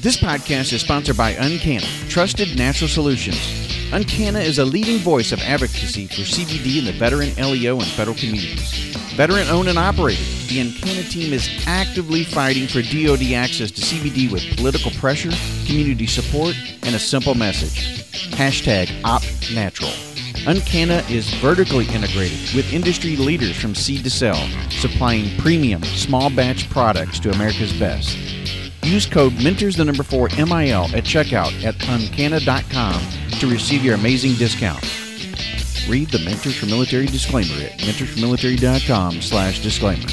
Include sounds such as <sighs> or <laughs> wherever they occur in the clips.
This podcast is sponsored by UnCanna, trusted natural solutions. UnCanna is a leading voice of advocacy for CBD in the veteran, LEO, and federal communities. Veteran owned and operated, the UnCanna team is actively fighting for DoD access to CBD with political pressure, community support, and a simple message. Hashtag OpNatural. UnCanna is vertically integrated with industry leaders from seed to sell, supplying premium, small batch products to America's best. Use code Mentors the number 4 MIL at checkout at uncanna.com to receive your amazing discount. Read the Mentors for Military disclaimer at mentorsformilitary.com slash disclaimer.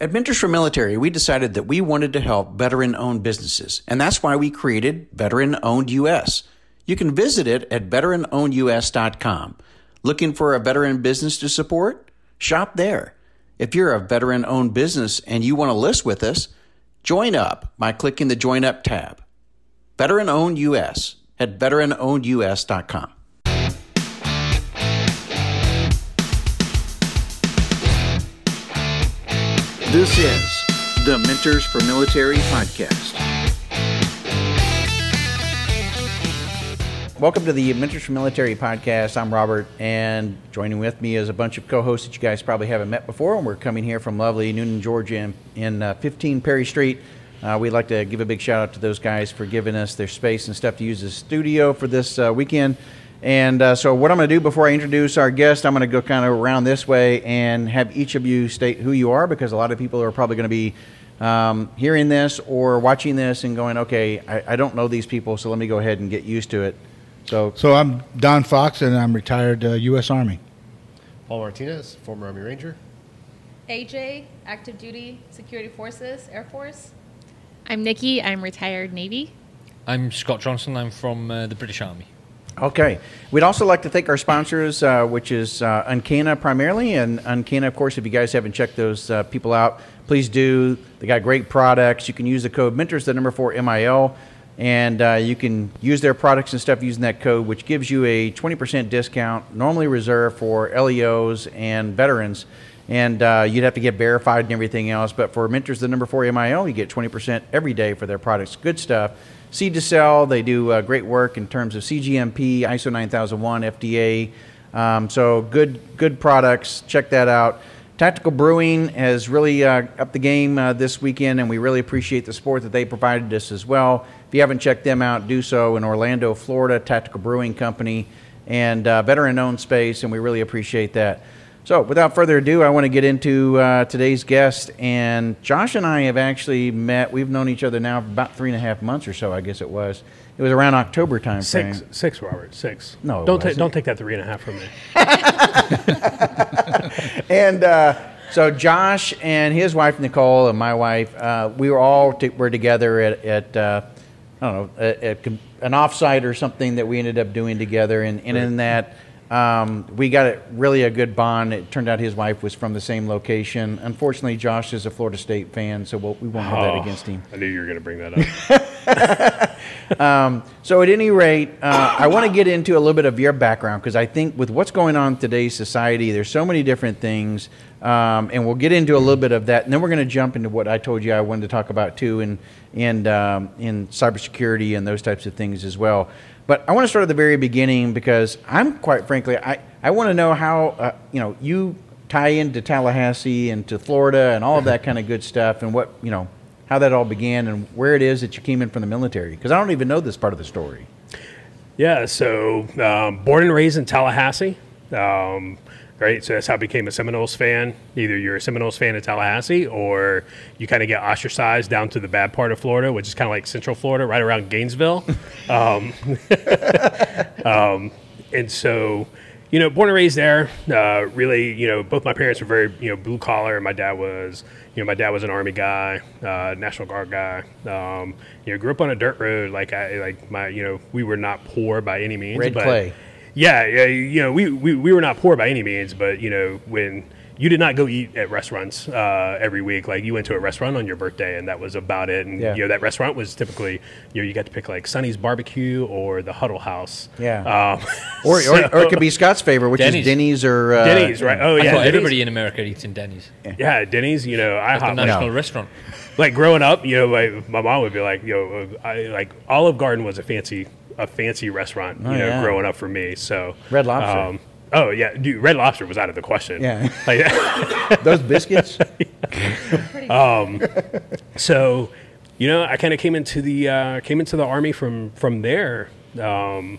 At Mentors for Military, we decided that we wanted to help veteran owned businesses, and that's why we created Veteran Owned US. You can visit it at veteranownedus.com. Looking for a veteran business to support? Shop there. If you're a veteran owned business and you want to list with us, join up by clicking the Join Up tab. Veteran Owned US at veteranownedus.com. This is the Mentors for Military podcast. Welcome to the Mentors for Military podcast. I'm Robert, and joining with me is a bunch of co-hosts that you guys probably haven't met before. And we're coming here from lovely Newnan, Georgia, in, in uh, 15 Perry Street. Uh, we'd like to give a big shout out to those guys for giving us their space and stuff to use as studio for this uh, weekend. And uh, so, what I'm going to do before I introduce our guest, I'm going to go kind of around this way and have each of you state who you are because a lot of people are probably going to be um, hearing this or watching this and going, okay, I, I, don't know these people, so let me go ahead and get used to it. So, so I'm Don Fox, and I'm retired uh, U.S. Army. Paul Martinez, former Army Ranger. AJ, active duty security forces, Air Force. I'm Nikki. I'm retired Navy. I'm Scott Johnson. I'm from uh, the British Army. Okay. We'd also like to thank our sponsors, uh, which is uh, UnCanna primarily. And UnCanna, of course, if you guys haven't checked those uh, people out, please do. They got great products. You can use the code Mentors, the number four MIL, and uh, you can use their products and stuff using that code, which gives you a 20% discount, normally reserved for LEOs and veterans. And uh, you'd have to get verified and everything else. But for Mentors, the number four MIL, you get 20% every day for their products. Good stuff. Seed to Sell, they do uh, great work in terms of CGMP, ISO 9001, FDA. Um, so good, good products. Check that out. Tactical Brewing has really uh, upped the game uh, this weekend, and we really appreciate the support that they provided us as well. If you haven't checked them out, do so in Orlando, Florida, Tactical Brewing Company, and uh, veteran-owned space, and we really appreciate that. So, without further ado, I want to get into uh, today's guest. And Josh and I have actually met. We've known each other now about three and a half months or so, I guess it was. It was around October time Six, frame. six, Robert, six. No, don't take don't take that three and a half from me. <laughs> and uh, so Josh and his wife Nicole and my wife, uh, we were all t- were together at, at uh, I don't know at, at an offsite or something that we ended up doing together, and, and in that um, we got a, really a good bond. It turned out his wife was from the same location. Unfortunately, Josh is a Florida State fan, so we'll, we will not have that oh, against him. I knew you were going to bring that up. <laughs> um, so, at any rate, uh, I want to get into a little bit of your background because I think with what's going on in today's society, there's so many different things, um, and we'll get into a little bit of that, and then we're going to jump into what I told you I wanted to talk about too, and and um, in cybersecurity and those types of things as well. But I want to start at the very beginning because I'm quite frankly, I, I want to know how, uh, you know, you tie into Tallahassee and to Florida and all of that kind of good stuff and what, you know, how that all began and where it is that you came in from the military. Because I don't even know this part of the story. Yeah, so um, born and raised in Tallahassee. Um, right? So that's how I became a Seminoles fan. Either you're a Seminoles fan in Tallahassee, or you kind of get ostracized down to the bad part of Florida, which is kind of like Central Florida, right around Gainesville. <laughs> um, <laughs> um, and so, you know, born and raised there. Uh, really, you know, both my parents were very, you know, blue collar. and My dad was, you know, my dad was an army guy, uh, National Guard guy. Um, you know, grew up on a dirt road. Like I, like my, you know, we were not poor by any means. Red but, clay yeah, yeah, you know, we, we, we were not poor by any means, but you know, when you did not go eat at restaurants uh, every week. Like you went to a restaurant on your birthday, and that was about it. And Yeah. you know that restaurant was typically you know you got to pick like Sonny's Barbecue or the Huddle House. Yeah. Um, <laughs> Or, or, so- or it could be <laughs> Scott's favorite, which Denny's. is Denny's or uh, Denny's, right? Oh yeah, thought everybody in America eats in Denny's. Yeah, Denny's. You know, I IHOP. Like, national restaurant. like growing up, you know, like my mom would be like, you know, I, like Olive Garden was a fancy, a fancy restaurant, you Oh, know, yeah. growing up for me. So Red Lobster. oh yeah, dude, Red Lobster was out of the question. Yeah. <laughs> Like, <laughs> those biscuits. <laughs> so, you know, I kind of came into the uh, came into the army from from there. Um,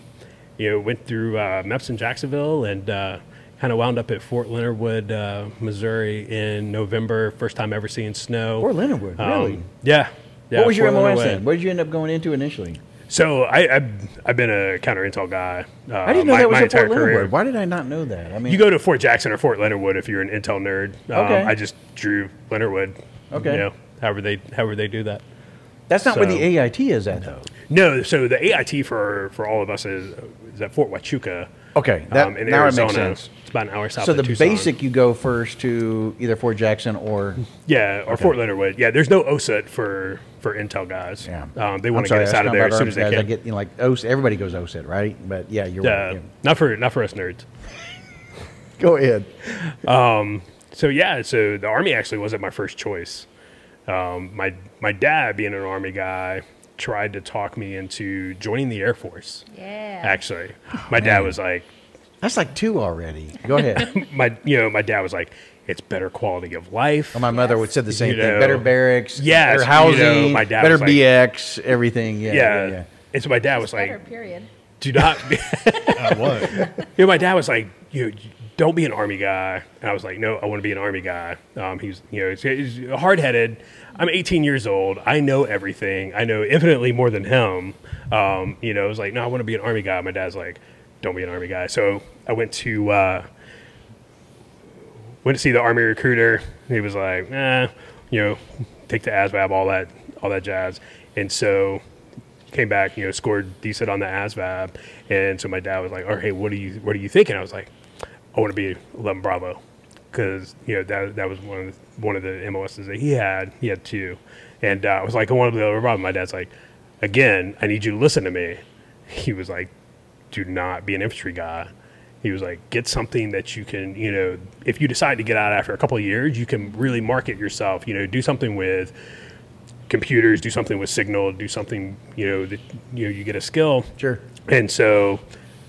you know, went through uh, MEPS in Jacksonville and uh, kind of wound up at Fort Leonard Wood, uh, Missouri in November. First time ever seeing snow. Fort Leonard Wood, Um, really? Yeah. yeah what was your Fort MOS then? What did you end up going into initially? So I, I've, I've been a counter intel guy. Uh, I didn't know my, that was my entire Fort Leonard career. Wood. Why did I not know that? I mean, You go to Fort Jackson or Fort Leonard Wood if you're an intel nerd. Um, Okay. I just drew Leonard Wood. Okay. You know, however they however they do that. that's not where the AIT is at, though. No, so the AIT for for all of us is is at Fort Huachuca. Okay, that- um, in now it makes Arizona. sense. It's about an hour south So of the Tucson. basic, you go first to either Fort Jackson or yeah, or Fort Leonard Wood. Yeah, there's no OSUT for for intel guys. yeah. um, they want to sorry, get us out of there about as soon as they guys. I can. get you know, like OS, everybody goes OSUT, right? But yeah, you're Uh, right. yeah. Not for not for us nerds. <laughs> Go ahead. So yeah, so the army actually wasn't my first choice. Um, my my dad, being an army guy, tried to talk me into joining the Air Force. Yeah. Actually, my dad was like, That's like two already. Go ahead. <laughs> my you know, my dad was like, it's better quality of life. Well, my mother would say the same You thing. know, better barracks, yes, better you housing, know, my dad better was like- BX, everything. Yeah, yeah. yeah, yeah. And so my dad was Better, like, period. do not. <laughs> I was. <laughs> you know, my dad was like, you don't be an army guy. And I was like, no, I want to be an army guy. Um, he's, you know, he's, he's hard headed. I'm 18 years old. I know everything. I know infinitely more than him. Um, you know, I was like, no, I want to be an army guy. My dad's like, don't be an army guy. So I went to, uh, went to see the army recruiter. He was like, nah, you know, take the ASVAB, all that, all that jazz. And so came back, you know, scored decent on the ASVAB. And so my dad was like, "All right, what do you what are you thinking?" I was like, "I want to be 11 Bravo," because you know that that was one of the, one of the MOSs that he had. He had two, and uh, I was like, "I want to be 11 Bravo." My dad's like, "Again, I need you to listen to me." He was like, "Do not be an infantry guy." He was like, "Get something that you can, you know, if you decide to get out after a couple of years, you can really market yourself. You know, do something with." computers, do something with Signal, do something, you know, that you know you get a skill. Sure. And so,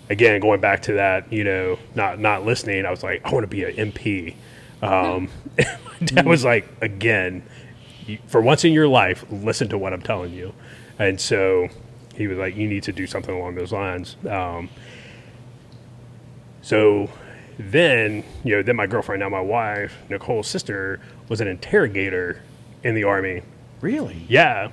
again, going back to that, you know, not not listening, I was like, I want to be an MP. Um, <laughs> my dad was like, again, for once in your life, listen to what I'm telling you. And so he was like, you need to do something along those lines. Um, so then, you know, then my girlfriend, now my wife, Nicole's sister, was an interrogator in the army. Really? Yeah.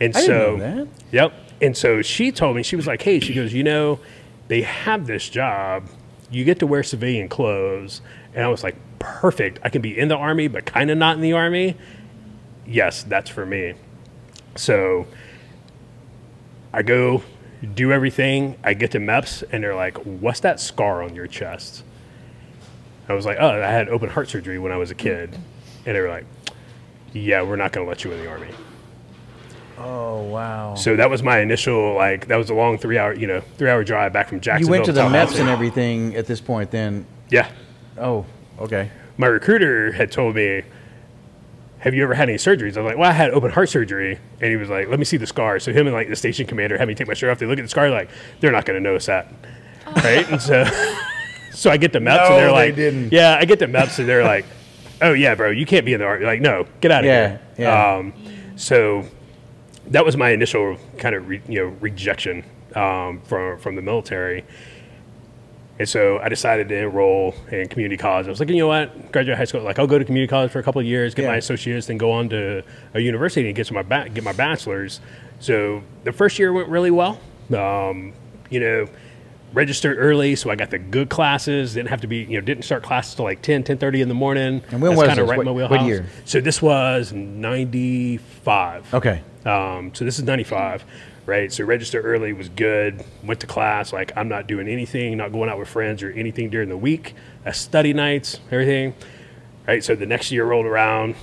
And I so, didn't know that. yep. And so she told me, she was like, hey, she goes, you know, they have this job. You get to wear civilian clothes. And I was like, perfect. I can be in the army, but kind of not in the army. Yes, that's for me. So I go do everything. I get to MEPS, and they're like, what's that scar on your chest? I was like, oh, I had open heart surgery when I was a kid. And they were like, yeah, we're not going to let you in the army. Oh wow. So that was my initial like that was a long three hour you know three hour drive back from Jacksonville. you went to the Tallahassee. MEPS and everything at this point. Then, Yeah, oh, okay. my recruiter had told me, "Have you ever had any surgeries?" I was like, "Well, I had open heart surgery," and he was like, "Let me see the scar." So him and like the station commander had me take my shirt off. They look at the scar like they're not going to notice that, right? And so, <laughs> so I get the MEPS No, and they're they like, didn't. "Yeah," I get the MEPS and they're like, "Oh yeah, bro, you can't be in the army." Like, no, get out of Yeah, here. yeah. Um, so that was my initial kind of re, you know rejection um, from from the military. And so I decided to enroll in community college. I was like, you know what, graduate high school, like I'll go to community college for a couple of years, get Yeah. my associates, then go on to a university and get my ba- get my bachelor's. So the first year went really well. Um, you know, registered early, so I got the good classes. Didn't have to be, you know, didn't start classes till like 10, 10.30 in the morning. And when That's was kinda this? right in my What- what year? So this was 95. Okay. Um, so this is 95, right? So register early was good. Went to class. Like I'm not doing anything, not going out with friends or anything during the week. That's study nights, everything. right? So the next year rolled around.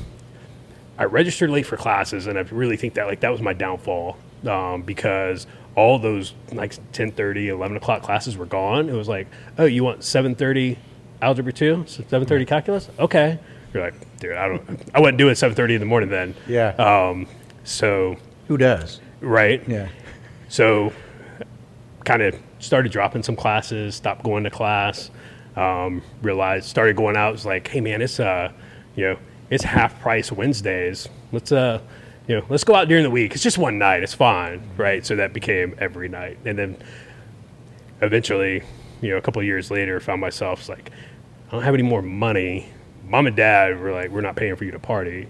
I registered late for classes, and I really think that like that was my downfall um, because all those like 10:30, 11 o'clock classes were gone. It was like, oh, you want 7:30 algebra two, 7:30 calculus? Okay. You're like, dude, I don't, I wouldn't do it 7:30 in the morning then. Yeah. Um, so Who does? Right. Yeah. So, kind of started dropping some classes, stopped going to class. Um, realized, started going out. Was like, hey man, it's uh, you know, it's half price Wednesdays. Let's uh, you know, let's go out during the week. It's just one night. It's fine, right? So that became every night, and then eventually, you know, a couple of years later, found myself like, I don't have any more money. Mom and dad were like, we're not paying for you to party.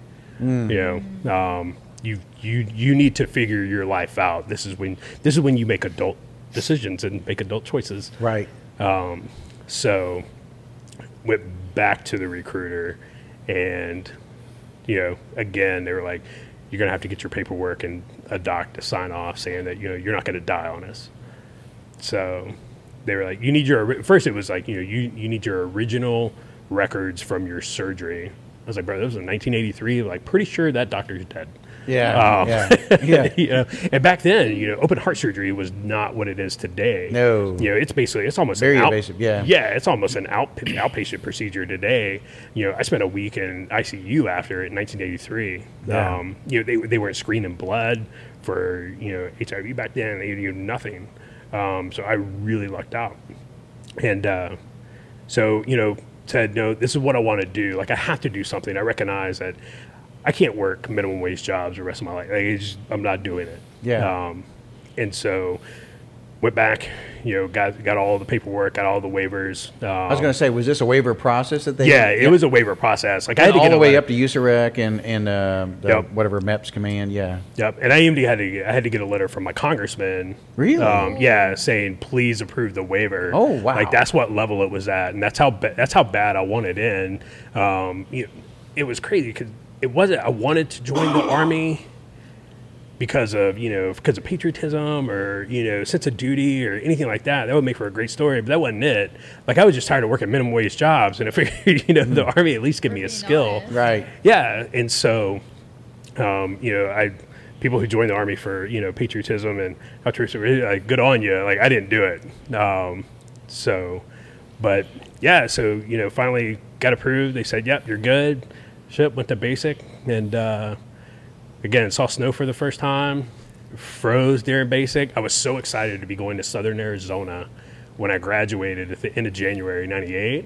You know, um, you you you need to figure your life out. This is when this is when you make adult decisions and make adult choices. Right. Um, so went back to the recruiter, and you know, again, they were like, "You're gonna have to get your paperwork and a doc to sign off saying that you know you're not gonna die on us." So they were like, "You need your first. It was like, you know, you you need your original records from your surgery. I was like, "Bro, that was in 1983." Like, pretty sure that doctor's dead. Yeah. Um, yeah. <laughs> Yeah. you know, and back then, you know, open heart surgery was not what it is today. No. you know, it's basically it's almost Very out, invasive, yeah. yeah, it's almost an out, outpatient procedure today. You know, I spent a week in ICU after it in 1983. Yeah. Um, you know, they they weren't screening blood for you know HIV back then. They knew nothing. Um, so I really lucked out, and uh, so you know said no this is what i want to do like i have to do something i recognize that i can't work minimum wage jobs the rest of my life like, just, i'm not doing it Yeah. um, and so went back you know got got all the paperwork got all the waivers um, I was going to say, was this a waiver process that they? yeah it was a waiver process like i had to all get the way letter. up to USAREC and and uh, the, Yep. whatever MEPS command. Yeah. Yep, and I even had to I had to get a letter from my congressman. Really? Um, yeah, saying please approve the waiver. Oh, wow. Like that's what level it was at, and that's how ba- that's how bad I wanted in. Um, you it was crazy because it wasn't. I wanted to join the army because of you know because of patriotism or you know sense of duty or anything like that. That would make for a great story, but that wasn't it. Like I was just tired of working minimum wage jobs, and I <laughs> figured you know the army at least give me a skill. it. Right. Yeah, and so, um, you know, I people who join the army for you know patriotism and altruism, really, like, good on you. Like I didn't do it. Um, so, but yeah, so you know, finally got approved. They said, "Yep, you're good." Ship went to basic, and uh, again saw snow for the first time. Froze during basic. I was so excited to be going to Southern Arizona when I graduated at the end of January '98,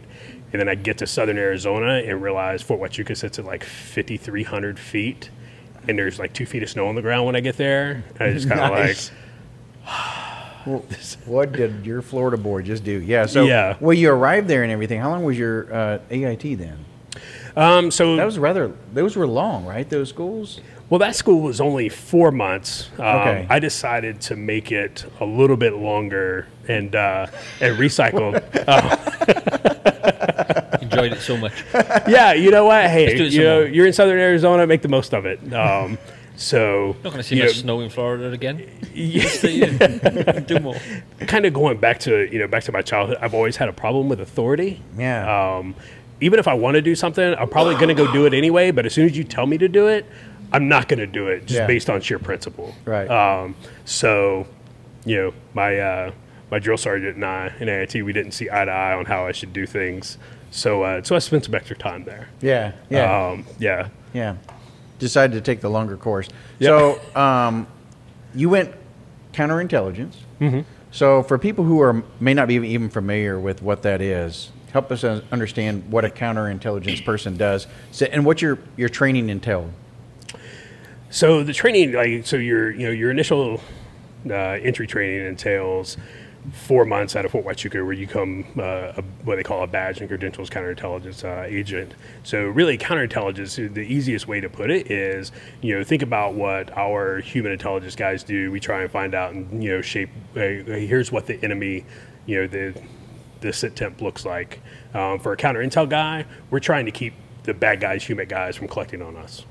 and then I get to Southern Arizona and realize Fort Huachuca sits at like 5,300 feet, and there's like two feet of snow on the ground when I get there. And I just kind of <laughs> Nice. Well, <sighs> what did your Florida board just do? Yeah. So, Yeah. well, you arrived there and everything. How long was your uh, AIT then? Like, um, so That was rather. Those were long, right? Those schools. Well, that school was only four months. Um, Okay. I decided to make it a little bit longer and uh, and recycled. <laughs> <laughs> Enjoyed it so much. yeah, you know what? Hey, Let's do it you some know, more. you're in Southern Arizona. Make the most of it. Um, so, Not going to see much know, snow in Florida again. <laughs> yeah, Do more. kind of going back to you know back to my childhood. I've always had a problem with authority. Yeah. Um, even if I want to do something, I'm probably going to go do it anyway. But as soon as you tell me to do it, I'm not going to do it just Yeah. based on sheer principle. Right. Um, so, you know, my uh, my drill sergeant and I in AIT, we didn't see eye to eye on how I should do things. So, uh, so I spent some extra time there. Yeah. Yeah. Um, yeah. yeah. Decided to take the longer course. Yep. So, um, you went counterintelligence. Mm-hmm. So, for people who are may not be even familiar with what that is, help us understand what a counterintelligence person does, so, and what your your training entailed. So the training, like, so your you know your initial uh, entry training entails four months out of Fort Huachuca, where you become uh, a, what they call a badge and credentials counterintelligence uh, agent. So really, counterintelligence, the easiest way to put it is, you know, think about what our human intelligence guys do. We try and find out and you know shape. Uh, here's what the enemy, you know, the the sit temp looks like. Um, for a counter intel guy, we're trying to keep the bad guys, human guys, from collecting on us.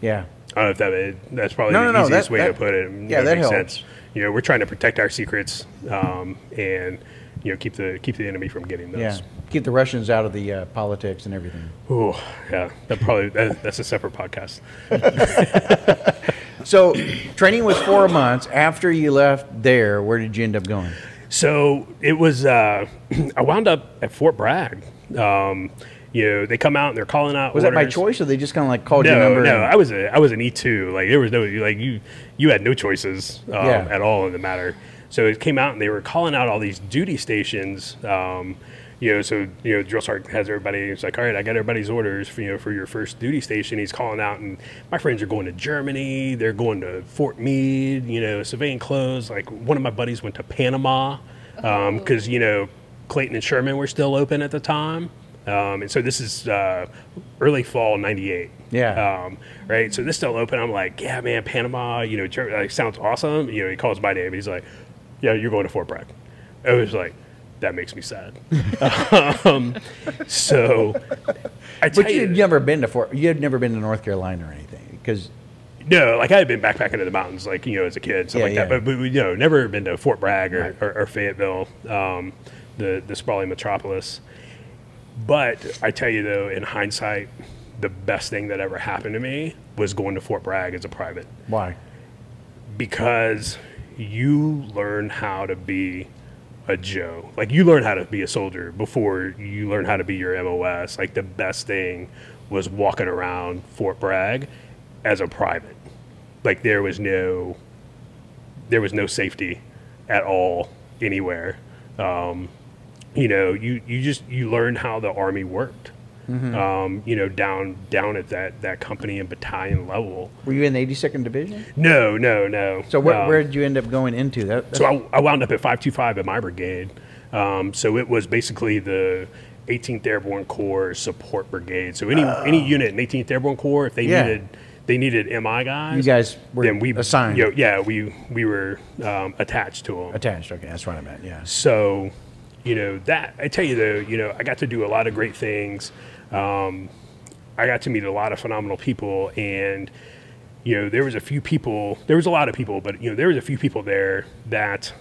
Yeah. I don't know if that that's probably No, the no, no, easiest that- way that- to put it. yeah, that makes helps. You know, we're trying to protect our secrets, um, and you know keep the keep the enemy from getting those. Yeah. Keep the Russians out of the uh, politics and everything. Ooh, yeah, that probably that, that's a separate podcast. <laughs> So, training was four months. After you left there, where did you end up going? So it was. Uh, <clears throat> I wound up at Fort Bragg. Um, you know, they come out and they're calling out. Was that by choice, or they just kind of like called your No, number? no, and- I was a I was an E two. Like there was no like you you had no choices um, Yeah. at all in the matter. So it came out and they were calling out all these duty stations. Um, you know, so you know, drill sergeant has everybody. He's like, all right, I got everybody's orders for you know for your first duty station. He's calling out, and my friends are going to Germany. They're going to Fort Meade. You know, surveying clothes. Like one of my buddies went to Panama because you know Clayton and Sherman were still open at the time. Um, and so this is uh, early fall '98. Yeah. Um, right. So this still open. I'm like, yeah, man, Panama. You know, Ger- like, sounds awesome. You know, he calls my name. He's like, yeah, you're going to Fort Bragg. I was like, that makes me sad. <laughs> um, so, I tell But you, you'd never been to Fort. You had never been to North Carolina or anything, because no, like I had been backpacking in the mountains, like you know, as a kid, stuff Yeah, like yeah. that. But, but you know, never been to Fort Bragg or, or, or Fayetteville, um, the the sprawling metropolis. But I tell you though, in hindsight, the best thing that ever happened to me was going to Fort Bragg as a private. why? because you learn how to be a Joe. Like you learn how to be a soldier before you learn how to be your MOS. Like the best thing was walking around Fort Bragg as a private. Like there was no there was no safety at all anywhere. Um, you know, you, you just you learn how the army worked. Um, you know, down down at that that company and battalion level. Were you in the 82nd Division? No, no, no. So where, Um, where did you end up going into? That, so I, I wound up at 525 at my brigade. Um, so it was basically the 18th Airborne Corps support brigade. So any any unit in 18th Airborne Corps, if they Oh. Yeah. needed they needed MI guys, You guys were then we assigned. You know, yeah, we we were um, attached to them. attached. Okay, that's what I meant. Yeah. So, you know, that I tell you though, you know, I got to do a lot of great things. Um, I got to meet a lot of phenomenal people, and you know, there was a few people. There was a lot of people, but you know, there was a few people there that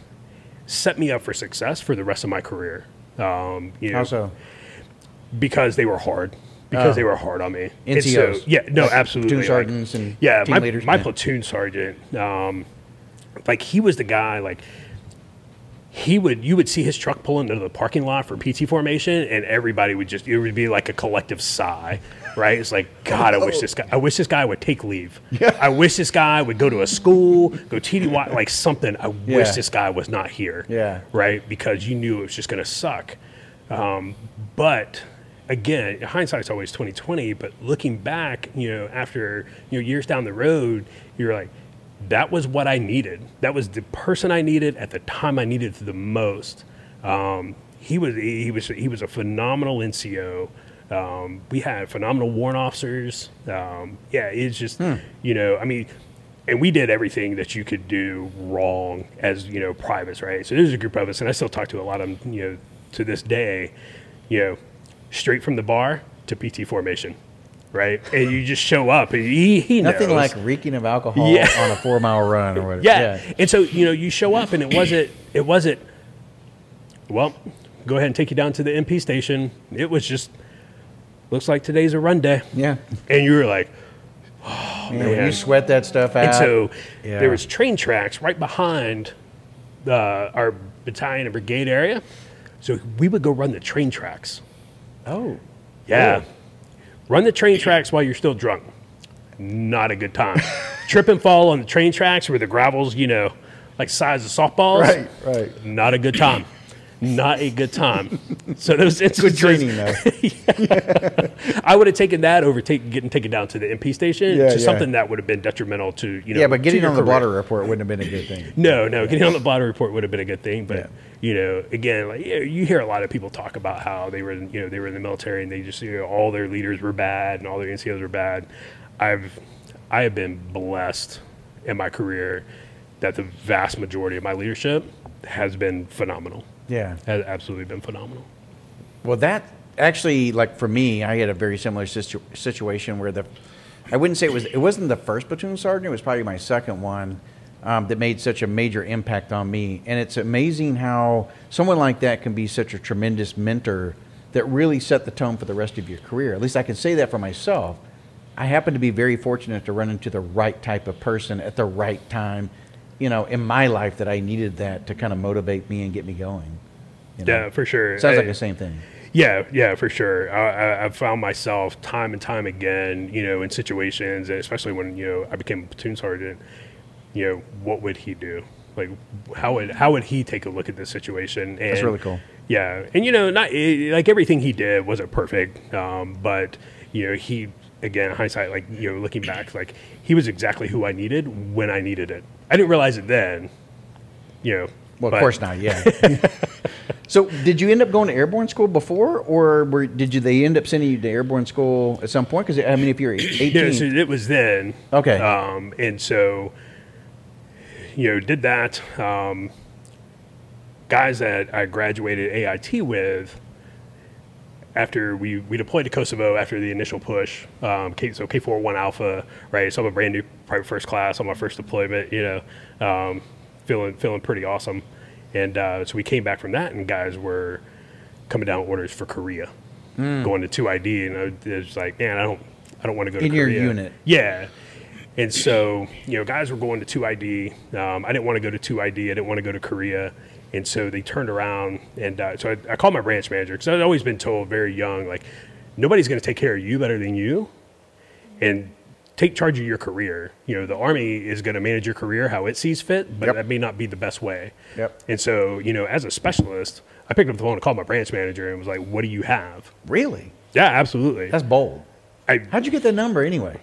set me up for success for the rest of my career. Um, you know, How so? because they were hard. Because Oh. they were hard on me. And so, NCOs. yeah, no, Like absolutely. platoon like- sergeants and yeah, team my, leaders? my Yeah. platoon sergeant, um, like he was the guy. Like he would, you would see his truck pull into the parking lot for PT formation, and everybody would just, it would be like a collective sigh, right? It's like, God, I wish this guy, I wish this guy would take leave. Yeah. I wish this guy would go to a school, go TDY, <laughs> like something. I Yeah. wish this guy was not here. Yeah. Right, because you knew it was just going to suck. Um, but again, hindsight's always twenty twenty. But looking back, you know, after you know years down the road, you're like, that was what I needed. That was the person I needed at the time I needed the most. Um, he was he was he was a phenomenal NCO. Um, we had phenomenal warrant officers. Um, yeah, it's just you know, I mean, and we did everything that you could do wrong as you know privates, right? So there's a group of us, and I still talk to a lot of them, you know, to this day. You know, straight from the bar to PT formation, right? And you just show up, and he, he Nothing knows. like reeking of alcohol Yeah. on a four mile run or whatever. <laughs> yeah. And so you know, you show up, and it wasn't it wasn't. Well, go ahead and take you down to the MP station. It was just looks like today's a run day, Yeah. and you were like. Man, when man. you sweat that stuff out. And so yeah. there was train tracks right behind uh, our battalion and brigade area. So we would go run the train tracks. oh. Yeah. Run the train tracks while you're still drunk. Not a good time. <laughs> Trip and fall on the train tracks where the gravel's, you know, like size of softballs. Right, right. Not a good time. Not a good time. So those <laughs> Good training, though. <laughs> I would have taken that over take, getting taken down to the MP station Yeah, to yeah. something that would have been detrimental to you know. yeah, but getting on the career. blotter report wouldn't have been a good thing. <laughs> No, no, getting on the blotter report would have been a good thing, but you know, again, like you hear a lot of people talk about how they were, you know, they were in the military and they just, you know, all their leaders were bad and all their NCOs were bad. I've, I have been blessed in my career that the vast majority of my leadership has been phenomenal. Yeah. Has absolutely been phenomenal. Well, that actually, like for me, I had a very similar situ- situation where the, I wouldn't say it was, it wasn't the first platoon sergeant. It was probably my second one. um, that made such a major impact on me. And it's amazing how someone like that can be such a tremendous mentor that really set the tone for the rest of your career. At least I can say that for myself. I happen to be very fortunate to run into the right type of person at the right time, you know, in my life that I needed that to kind of motivate me and get me going. you know? Yeah, for sure. Sounds like the same thing. Yeah, yeah, for sure. I, I, I've found myself time and time again, you know, in situations, especially when you know I became a platoon sergeant. You know, what would he do? Like, how would how would he take a look at this situation? And, That's really cool. Yeah, and you know, not eh, like everything he did wasn't perfect, um, but you know, he again hindsight, like you know, looking back, like he was exactly who I needed when I needed it. I didn't realize it then. You know, Well, of but- course not. Yeah. <laughs> so, did you end up going to airborne school before, or were, did you? They end up sending you to airborne school at some point? Because I mean, if you're <clears throat> 18, Yeah, so it was then. Okay. Um, and so, you know, did that. Um, guys that I graduated AIT with, after we, we deployed to Kosovo after the initial push, um, K, so KFOR 1 Alpha, right? So I'm a brand new private first class on my first deployment, you know, um, feeling feeling pretty awesome. And uh, so we came back from that, and guys were coming down orders for Korea, going to two ID, and I was like, man, I don't I don't want to go to In your Korea. unit. Yeah. And so, you know, guys were going to 2ID. Um, I didn't want to go to 2ID. I didn't want to go to Korea. And so they turned around. And uh, so I, I called my branch manager because I'd always been told very young, like, nobody's going to take care of you better than you. And take charge of your career. You know, the Army is going to manage your career how it sees fit, but Yep. that may not be the best way. Yep. And so, you know, as a specialist, I picked up the phone and called my branch manager and was like, what do you have? really, Yeah, absolutely. that's bold. I, How'd you get that number anyway?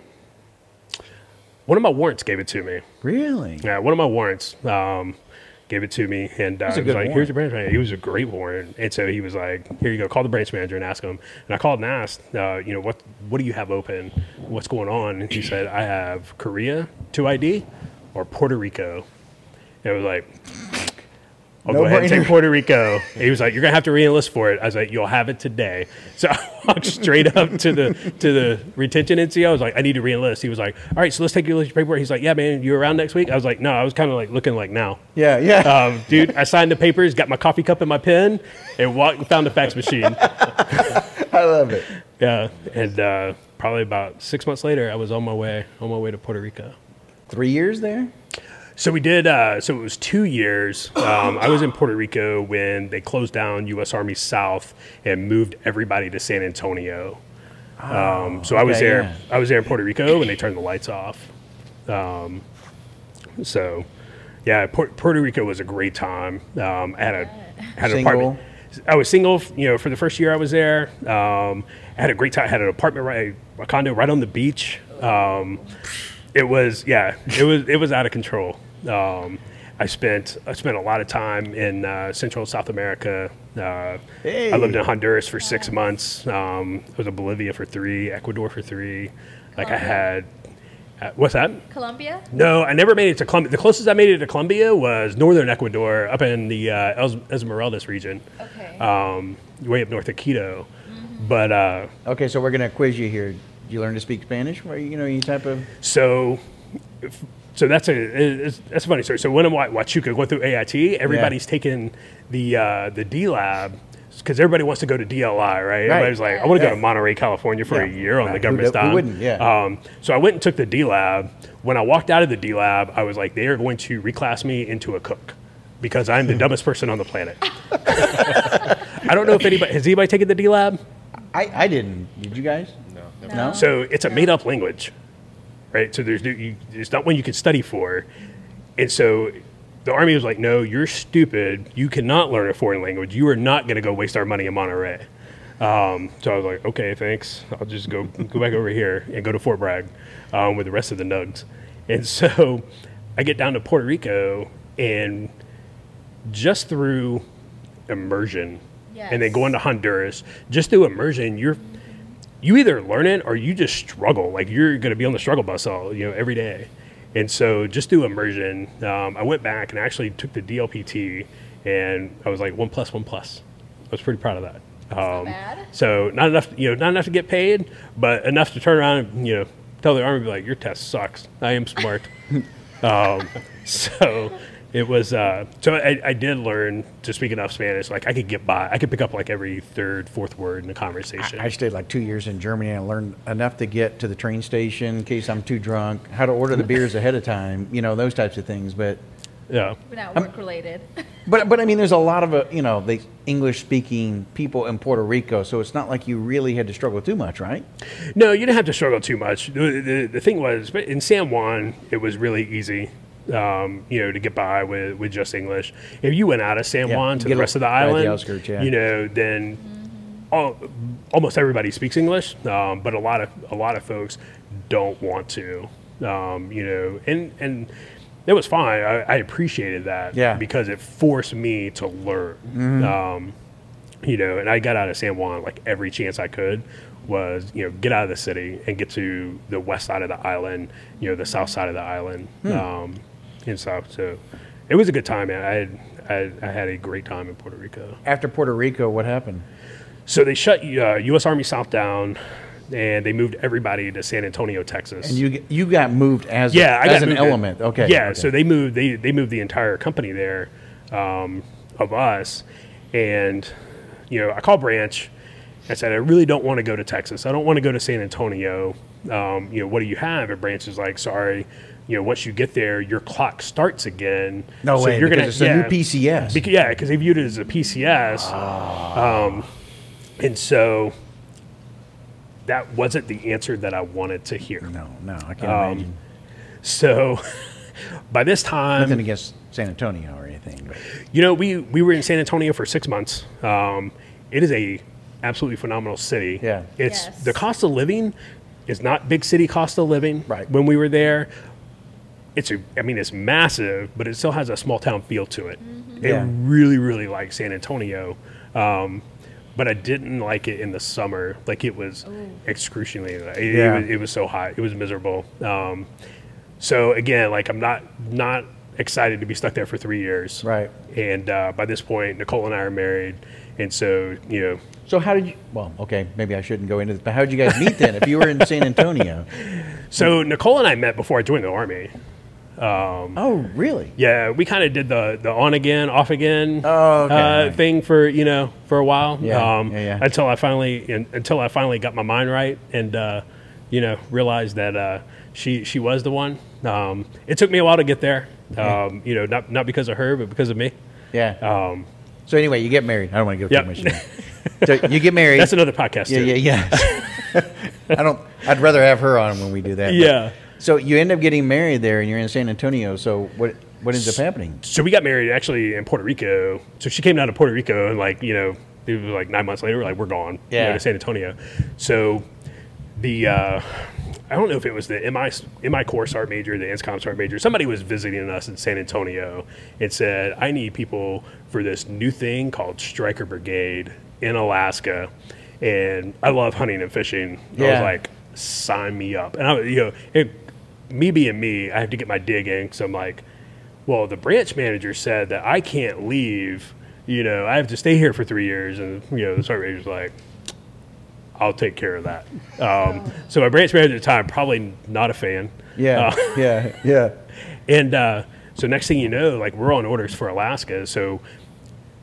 one of my warrants gave it to me. Really? Yeah, one of my warrants um, gave it to me, and uh, he was like, warrant. "Here's your branch manager." He was a great warrant, and so he was like, "Here you go. Call the branch manager and ask him." And I called and asked, uh, "You know what? What do you have open? What's going on?" And he said, "I have Korea two ID or Puerto Rico." And I was like. I'll go ahead and take Puerto Rico. He was like, "You're gonna have to re-enlist for it." I was like, "You'll have it today." So <laughs> I walked straight up to the to the retention NCO. I was like, "I need to re-enlist." He was like, "All right, so let's take your list of paperwork." He's like, "Yeah, man, you around next week?" I was like, "No." I was kind of like looking like now. Yeah, yeah. Um, dude, I signed the papers, got my coffee cup and my pen, and walked and found the fax machine. <laughs> I love it. Yeah, and uh, probably about six months later, I was on my way on my way to Puerto Rico. Three years there. So we did. Uh, so it was two years. Um, I was in Puerto Rico when they closed down U.S. Army South and moved everybody to San Antonio. Um, so I was okay, there. yeah. I was there in Puerto Rico when they turned the lights off. Um, so, yeah, Puerto, Puerto Rico was a great time. Um, I had a had an apartment. I was single, you know, for the first year I was there. Um, I had a great time. I had an apartment right, a condo right on the beach. Um, it was, yeah, it was, it was out of control. Um, I spent, I spent a lot of time in uh, Central and South America. Uh, I lived in Honduras for six months. Um, I was in Bolivia for three, Ecuador for three. Like I had, uh, what's that? Colombia? No, I never made it to Colombia. The closest I made it to Colombia was northern Ecuador, up in the uh, Es- Esmeraldas region, Okay. um, way up north of Quito. But uh, Okay, so we're gonna quiz you here. Did you learn to speak Spanish? Or, you know, any type of so, if- so that's a it's, that's a funny story. So when I'm at Huachuca going through AIT, everybody's taking the uh, the D lab because everybody wants to go to DLI, right? right. Everybody's like, I want to Yeah. go to Monterey, California for a year on Right. the Who government's do- who dime. wouldn't? Yeah. Um, so I went and took the D lab. When I walked out of the D lab, I was like, they are going to reclass me into a cook because I'm the <laughs> dumbest person on the planet. <laughs> I don't know if anybody has anybody taken the D lab. I, I didn't. Did you guys? No. No. No? So it's a made up language, right? So there's you, it's not one you can study for, and so the army was like, "No, you're stupid. You cannot learn a foreign language. You are not going to go waste our money in Monterey." Um, so I was like, "Okay, thanks. I'll just go go back over here and go to Fort Bragg um, with the rest of the nugs." And so I get down to Puerto Rico, and just through immersion, and then Yes. going to Honduras, just through immersion, you're you either learn it or you just struggle. Like you're going to be on the struggle bus all you know every day. And so just do immersion. Um, I went back and actually took the DLPT, and I was like one plus one plus. I was pretty proud of that. Um. So not enough, you know, not enough to get paid, but enough to turn around and you know tell the army be like, your test sucks. I am smart. <laughs> Um, so it was. Uh, so I, I did learn to speak enough Spanish. Like I could get by. I could pick up like every third, fourth word in a conversation. I stayed like two years in Germany and I learned enough to get to the train station in case I'm too drunk, how to order the <laughs> beers ahead of time, you know, those types of things. But, yeah. We're not work related. <laughs> but, but I mean, there's a lot of, uh, you know, the English speaking people in Puerto Rico. So it's not like you really had to struggle too much, right? No, you didn't have to struggle too much. The, the, the thing was, but in San Juan, it was really easy. Um, you know, to get by with, with just English. If you went out of San Yeah, Juan to the rest of the the island, outskirts, yeah. you know, then all, almost everybody speaks English, um, but a lot of a lot of folks don't want to. Um, you know, and and it was fine. I, I appreciated that, Yeah. because it forced me to learn. Um, you know, and I got out of San Juan like every chance I could was, you know, get out of the city and get to the west side of the island, you know, the south side of the island, um, and stuff. So it was a good time, man. I had, I had, I had a great time in Puerto Rico. After Puerto Rico, what happened? So they shut uh, U.S. Army South down, and they moved everybody to San Antonio, Texas. And you you got moved as, yeah, I as got an in- element. Okay. Yeah, okay. so they moved they they moved the entire company there um, of us, and you know I called Branch. I said I really don't want to go to Texas. I don't want to go to San Antonio. Um, you know what do you have? And Branch is like, sorry. You know, once you get there, your clock starts again. No way, You're because gonna it's a new PCS. Bec- yeah, because they viewed it as a PCS. Um, and so that wasn't the answer that I wanted to hear. no, no, I can't Um, imagine. So <laughs> by this time, Nothing against San Antonio or anything. But you know, we we were in San Antonio for six months. Um, it is a absolutely phenomenal city. Yeah. it's Yes. the cost of living is not big city cost of living. Right. When we were there, it's a, I mean, it's massive, but it still has a small town feel to it. It Yeah. really, really like San Antonio. Um, but I didn't like it in the summer. Like it was excruciatingly. It, it was, it was so hot. It was miserable. Um, so again, like I'm not not excited to be stuck there for three years. Right. And uh, by this point, Nicole and I are married, and so you know, So how did you? Well, okay, maybe I shouldn't go into this, but how did you guys meet then? If you were in San Antonio, <laughs> so Nicole and I met before I joined the army. Oh really? Yeah, we kind of did the the on again, off again Oh, okay. uh, thing for you know for a while. Yeah, um, yeah, yeah. Until I finally in, until I finally got my mind right and uh, you know realized that uh, she she was the one. Um, it took me a while to get there. Um, you know, not not because of her, but because of me. Yeah. Um, so anyway, you get married. I don't want to go Yep. too much. <laughs> so you get married. that's another podcast. yeah, too. yeah, yeah. <laughs> I don't. I'd rather have her on when we do that. but- Yeah. So you end up getting married there, and you're in San Antonio. So what? What ends up happening? So we got married actually in Puerto Rico. So she came down to Puerto Rico, and like you know, it was like nine months later, like we're gone. you know, to San Antonio. So the uh, I don't know if it was the MI MI core art major, the INSCOM art major. Somebody was visiting us in San Antonio and said, "I need people for this new thing called Stryker Brigade in Alaska." And I love hunting and fishing. I was like, "Sign me up!" And I, you know, it, me being me, I have to get my dig in. So I'm like, well, the branch manager said that I can't leave. You know, I have to stay here for three years. And, you know, the sergeant major's like, I'll take care of that. Um, so my branch manager at the time, probably not a fan. Yeah, Uh, yeah, yeah. <laughs> and uh, so next thing you know, like we're on orders for Alaska. So,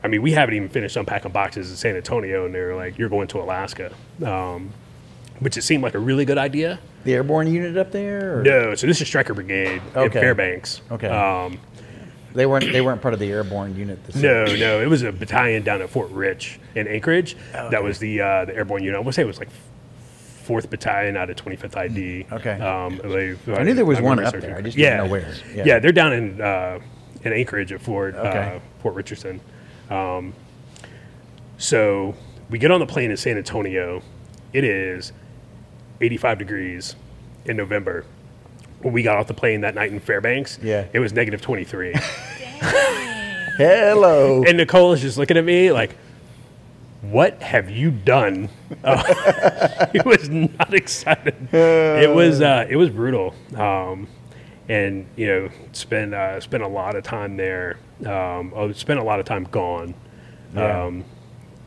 I mean, we haven't even finished unpacking boxes in San Antonio, and they're like, "You're going to Alaska," um, which it seemed like a really good idea. The airborne unit up there? Or? No, so this is Stryker Brigade in Fairbanks. Okay. Um, They weren't. They weren't part of the airborne unit. This No, no, it was a battalion down at Fort Rich in Anchorage. That was the uh, the airborne unit. I want to say it was like fourth battalion out of 25th ID. Okay. Um, they- I knew there was one up there. I just yeah. didn't know where. Yeah. Yeah. they're down in uh, in Anchorage at Fort Okay. uh, Fort Richardson. Um, so we get on the plane in San Antonio. It is 85 degrees in November. When we got off the plane that night in Fairbanks, Yeah. it was negative 23. <laughs> <laughs> Hello. And Nicole is just looking at me like, "What have you done?" Uh, <laughs> he was not excited. It was uh, it was brutal, um, and you know, spend uh, spent a lot of time there. Um, oh, spent a lot of time gone. Yeah. Um,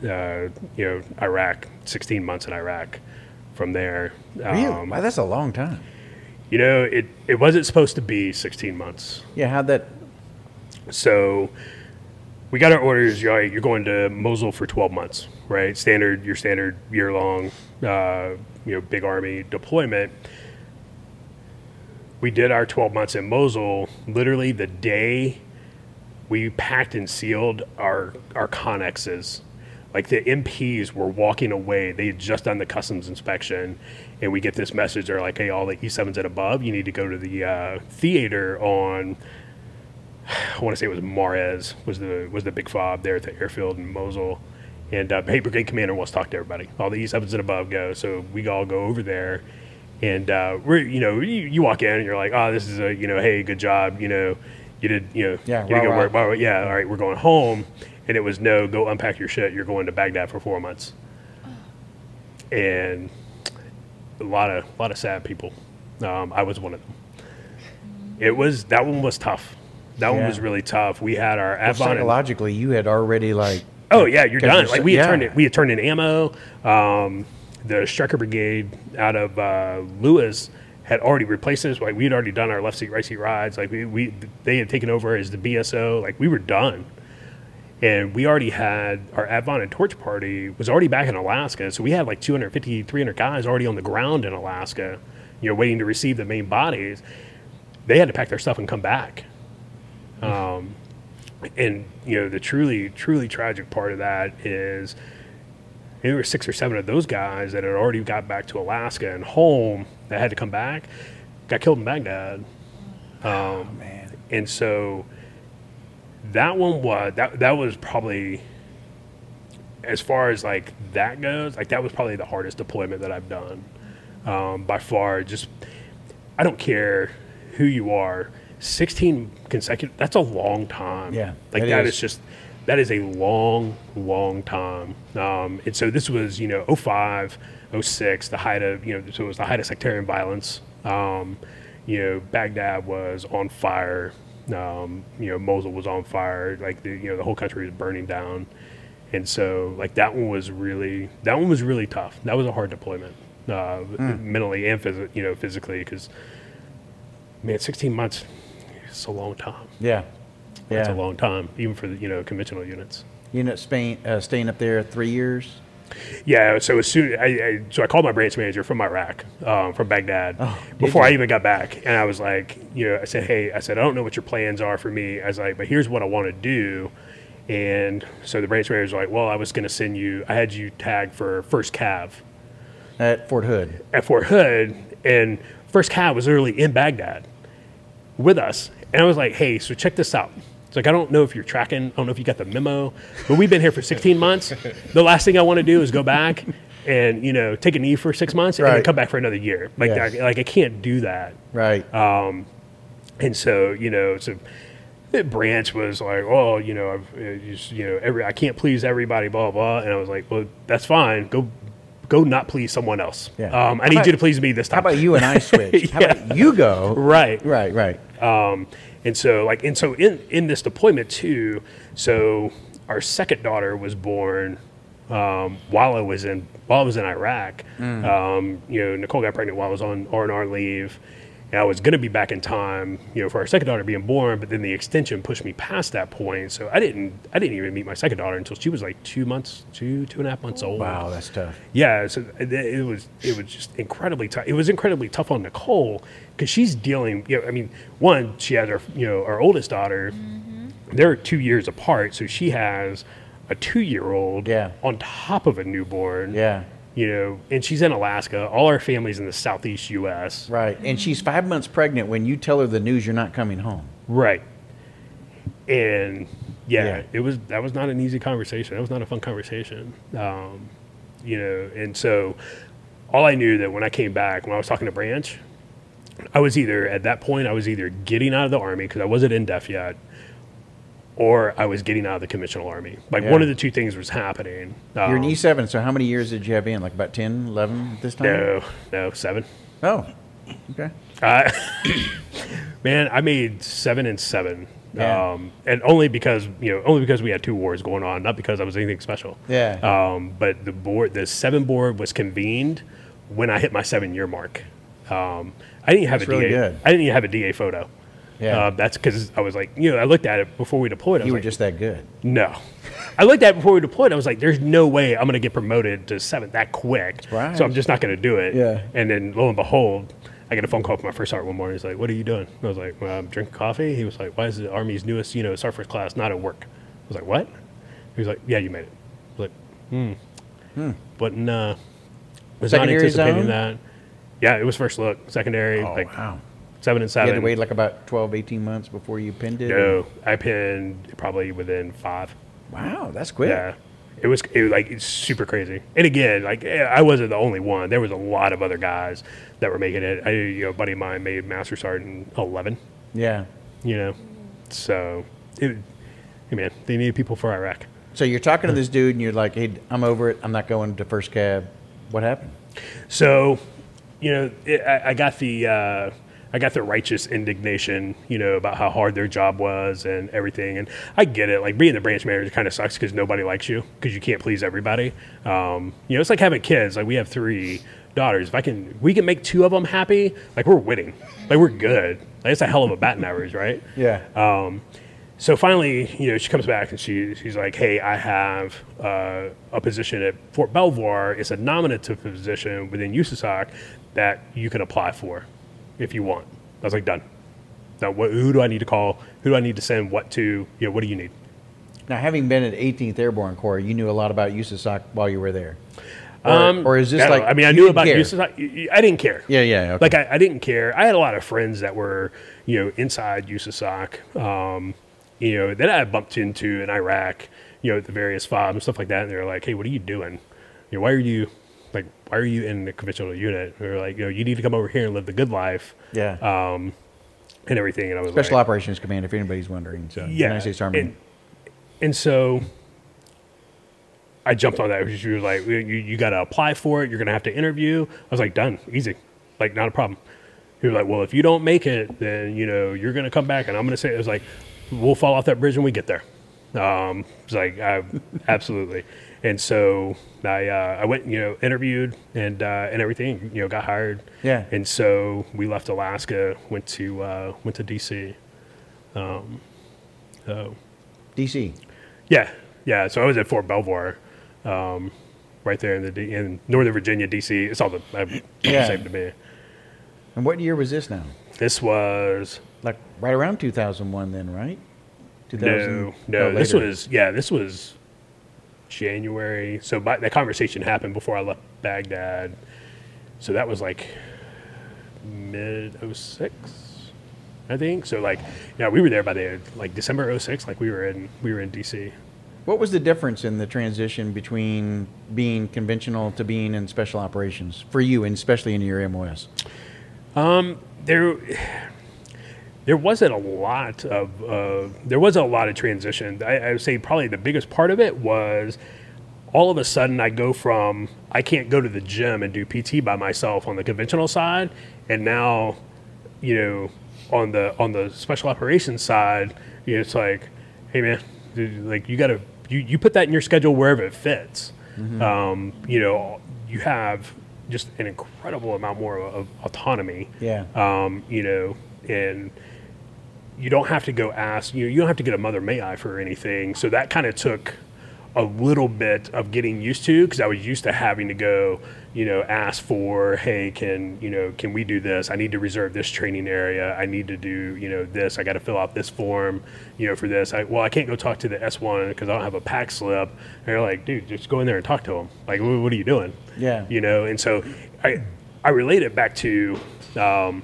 uh, you know, Iraq, sixteen months in Iraq. From there, really? um, wow, that's a long time. You know, it, it wasn't supposed to be 16 months. Yeah, how'd that? So we got our orders. You're, you're going to Mosul for 12 months, right? Standard, your standard year long, uh, you know, big army deployment. We did our 12 months in Mosul. Literally the day we packed and sealed our our connexes. Like the MPs were walking away. They had just done the customs inspection, and we get this message. They're like, "Hey, all the E7s and above, you need to go to the uh, theater on <sighs> I want to say it was Marez was the was the big fob there at the airfield in Mosul, and uh, hey, brigade commander wants to talk to everybody. All the E sevens and above go, so we all go over there, and uh, we're you know you, you walk in and you're like, oh, this is a you know, hey, good job, you know, you did you know, Yeah, you did rah, good rah. work, blah, yeah, all right, we're going home, and it was no, go unpack your shit, you're going to Baghdad for four months, and a lot of a lot of sad people. Um, I was one of them. It was that one was tough. That one was really tough. We had our Well, ADVON. and- psychologically, you had already like. oh yeah, you're done. Like we had yeah. turned it. We had turned in ammo. Um, the Stryker Brigade out of uh, Lewis had already replaced us. Like we had already done our left seat, right seat rides. Like we, we they had taken over as the BSO. Like we were done. And we already had our ADVON and Torch party was already back in Alaska. So we had like 250, 300 guys already on the ground in Alaska, you know, waiting to receive the main bodies. They had to pack their stuff and come back. Um, and, you know, the truly, truly tragic part of that is there were six or seven of those guys that had already got back to Alaska and home that had to come back, got killed in Baghdad. Um, Man. and so that one was that that was probably as far as like that goes like that was probably the hardest deployment that i've done um, by far just i don't care who you are 16 consecutive that's a long time Yeah, like that is. is just that is a long long time um, and so this was you know 05 06 the height of you know so it was the height of sectarian violence. Um, you know baghdad was on fire. Um, you know mosul was on fire. Like the you know the whole country was burning down. And so like that one was really that one was really tough. That was a hard deployment uh, Hmm. mentally and phys- you know physically because man 16 months it's a long time. Yeah. yeah, it's a long time even for the you know conventional units. You know, Spain, uh, staying up there three years. Yeah so as soon I, I so i called my branch manager from iraq um, from baghdad Oh, before i even got back and i was like you know i said hey i said i don't know what your plans are for me i was like but here's what i want to do and so the branch manager was like well i was going to send you i had you tagged for first cav At Fort Hood. at Fort Hood, and First Cav was literally in Baghdad with us. And I was like, hey, so check this out. It's like, I don't know if you're tracking, I don't know if you got the memo, but we've been here for 16 months. The last thing I want to do is go back and, you know, take a knee for six months and then come back for another year. Like, Yeah. I, like I can't do that. Right. And so, you know, so the branch was like, oh, you know, I've, uh, just, you know, every I can't please everybody, blah blah. And I was like, well, that's fine. Go, go, not please someone else. Yeah. Um, I How need about- you to please me this time. How about you and I switch? <laughs> How about you go? Right. Right. Right. Um, and so like and so in in this deployment too, so our second daughter was born um, while I was in while I was in Iraq. Um, you know, Nicole got pregnant while I was on R and R leave. And I was going to be back in time, you know, for our second daughter being born, but then the extension pushed me past that point. So I didn't, I didn't even meet my second daughter until she was like two months, two, two and a half months old. Wow, that's tough. Yeah, so it, it was it was just incredibly tough. It was incredibly tough on Nicole because she's dealing. You know, I mean, one, she has her you know our oldest daughter. Mm-hmm. They're two years apart, so she has a two year old Yeah. on top of a newborn. Yeah. You know, and she's in Alaska. All our family's in the southeast U.S. Right. And she's five months pregnant when you tell her the news you're not coming home. Right. And yeah, Yeah. it was that was not an easy conversation. That was not a fun conversation. Um, you know, and so all I knew that when I came back, when I was talking to Branch, I was either at that point I was either getting out of the army because I wasn't in def yet, or I was getting out of the conventional army. Like Yeah. one of the two things was happening. You're an Um, E7, so how many years did you have in? Like about 10, 11 at this time? no, no, seven. Oh, okay. Uh, <coughs> man, I made seven and seven. Yeah. Um, and only because you know, only because we had two wars going on, not because I was anything special. Yeah. Um, but the board, the seven board was convened when I hit my seven year mark. Um, I didn't have That's a really DA. good. I didn't even have a DA photo. Yeah. Uh, that's because I was like, you know, I looked at it before we deployed. I You were like, just that good. no. I looked at it before we deployed. I was like, there's no way I'm going to get promoted to seventh that quick. Right. So I'm just not going to do it. Yeah. And then lo and behold, I get a phone call from my first sergeant one morning. He's like, what are you doing? I was like, well, I'm drinking coffee. He was like, why is the Army's newest, you know, Sergeant first class not at work? I was like, what? He was like, yeah, you made it. I was like, hmm. But uh, was Secondary not anticipating zone? that. Yeah, it was first look. Secondary, Oh, like wow. Seven and seven. You had to wait like about 12, 18 months before you pinned it? no, I pinned probably within five. Wow, that's quick. Yeah, it was it was like it's super crazy. And again, like eh, I wasn't the only one. There was a lot of other guys that were making it. I you know, a buddy of mine made master sergeant eleven. Yeah. You know, so it, hey man, they needed people for Iraq. So you're talking to this dude and you're like, hey, I'm over it. I'm not going to first cav. What happened? So, you know, it, I, I got the uh, I got the righteous indignation, you know, about how hard their job was and everything. And I get it. Like being the branch manager kind of sucks because nobody likes you because you can't please everybody. Um, you know, it's like having kids. Like we have three daughters. If I can, we can make two of them happy. Like we're winning. Like we're good. Like it's a hell of a batting average, right? Yeah. Um, so finally, you know, she comes back and she she's like, "Hey, I have uh, a position at Fort Belvoir. It's a nominative position within USASOC that you can apply for if you want." I was like, "Done." Now, what, who do I need to call? Who do I need to send what to? You know, what do you need? Now, having been at 18th Airborne Corps, you knew a lot about USASOC while you were there. Or, Um, or is this I like know. I mean, I knew about care? USASOC. I didn't care. Yeah, yeah. Okay. Like I, I didn't care. I had a lot of friends that were, you know, inside USASOC, um, you know, that I bumped into in Iraq, you know, at the various FOB and stuff like that. And they're like, "Hey, what are you doing? You know, why are you, why are you in the conventional unit?" They're like, "You know, you need to come over here and live the good life." yeah. Um, and everything. And I was Special like, Operations Command, if anybody's wondering. So, yeah. United States Army. And, and so I jumped on that. She was like, you, you got to apply for it. You're going to have to interview. I was like, done, easy. Like, not a problem. He was like, well, if you don't make it, then, you know, you're going to come back. And I'm going to say, it was like, we'll fall off that bridge when we get there. Um, it's like, I, <laughs> absolutely. And so I, uh, I went, you know, interviewed and, uh, and everything, you know, got hired. Yeah. And so we left Alaska, went to, uh, went to DC. Um, so DC. yeah, yeah. So I was at Fort Belvoir, um, right there in the D- in Northern Virginia, DC. It's all the uh, Yeah. same to me. And what year was this now? This was Like right around 2001 then, right? no, 2000 no. oh, this was yeah. This was January. So by, that conversation happened before I left Baghdad. So that was like mid 06, I think. So like, yeah, we were there by the like December 06. Like we were in we were in DC. What was the difference in the transition between being conventional to being in special operations for you, and especially in your MOS? Um, there there wasn't a lot of uh, there wasn't a lot of transition. I, I would say probably the biggest part of it was all of a sudden I go from I can't go to the gym and do PT by myself on the conventional side, and now you know on the on the special operations side, you know, it's like, hey man, dude, like you got to you, you put that in your schedule wherever it fits. Um, you know, you have just an incredible amount more of autonomy Yeah. um, you know, and you don't have to go ask, you you don't have to get a mother may I for anything. So that kind of took a little bit of getting used to because I was used to having to go, you know, ask for, hey, can, you know, can we do this? I need to reserve this training area. I need to do, you know, this. I got to fill out this form, you know, for this. I, well, I can't go talk to the S1 because I don't have a pack slip. And they're like, dude, just go in there and talk to them. Like, what, what are you doing? Yeah. you know and so i i relate it back to um,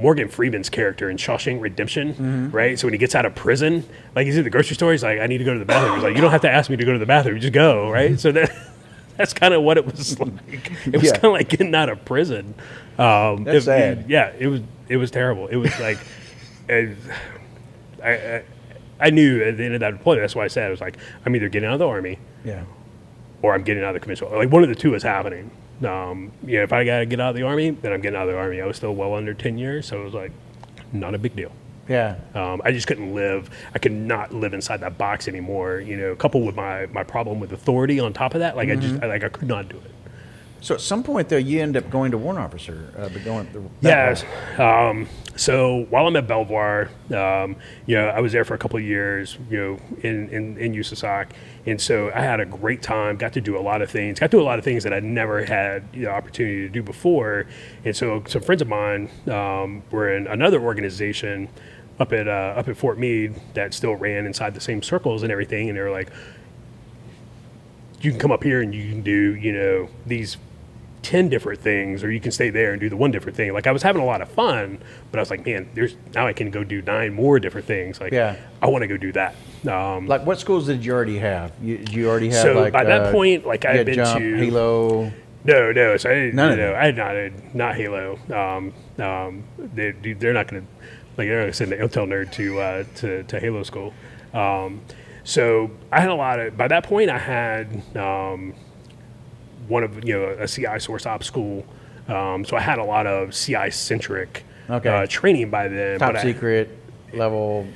morgan freeman's character in shawshank redemption right so when he gets out of prison like he's in the grocery store he's like i need to go to the bathroom he's like you don't have to ask me to go to the bathroom just go right so that <laughs> that's kind of what it was <laughs> like it was Yeah. kind of like getting out of prison um, That's it- sad. yeah it was it was terrible it was like <laughs> I, I I knew at the end of that deployment that's why i said i was like i'm either getting out of the army Yeah. or I'm getting out of the conventional. Like one of the two is happening. Um, you know, if I gotta get out of the army, then I'm getting out of the army. I was still well under ten years, so it was like not a big deal. Yeah. Um, I just couldn't live. I could not live inside that box anymore. You know, coupled with my my problem with authority on top of that, like I just I, like I could not do it. So at some point, though, you end up going to warrant officer, uh, but going the, Yes. Um, so while I'm at Belvoir, um, you know, I was there for a couple of years, you know, in, in, in USASOC. And so I had a great time, got to do a lot of things, got to do a lot of things that I'd never had the opportunity to do before. And so some friends of mine um, were in another organization up at, uh, up at Fort Meade that still ran inside the same circles and everything. And they were like, you can come up here and you can do, you know, these 10 different things, or you can stay there and do the one different thing. Like, I was having a lot of fun, but I was like, man, there's now I can go do nine more different things. Like, Yeah. I want to go do that. Um, Like, what schools did you already have? You, you already have So like by that uh, point, like, I'd had been Jump, to- Halo. no, no. So I didn't, None you know. I had not, I had not Halo. Um, um, they, they're not going to, like, they're not to send the Intel nerd to, uh, to, to Halo school. Um, so I had a lot of, by that point, I had, um, one of you know a CI source op school, um, so I had a lot of CI centric Okay. uh, training by then. Top but I- secret level.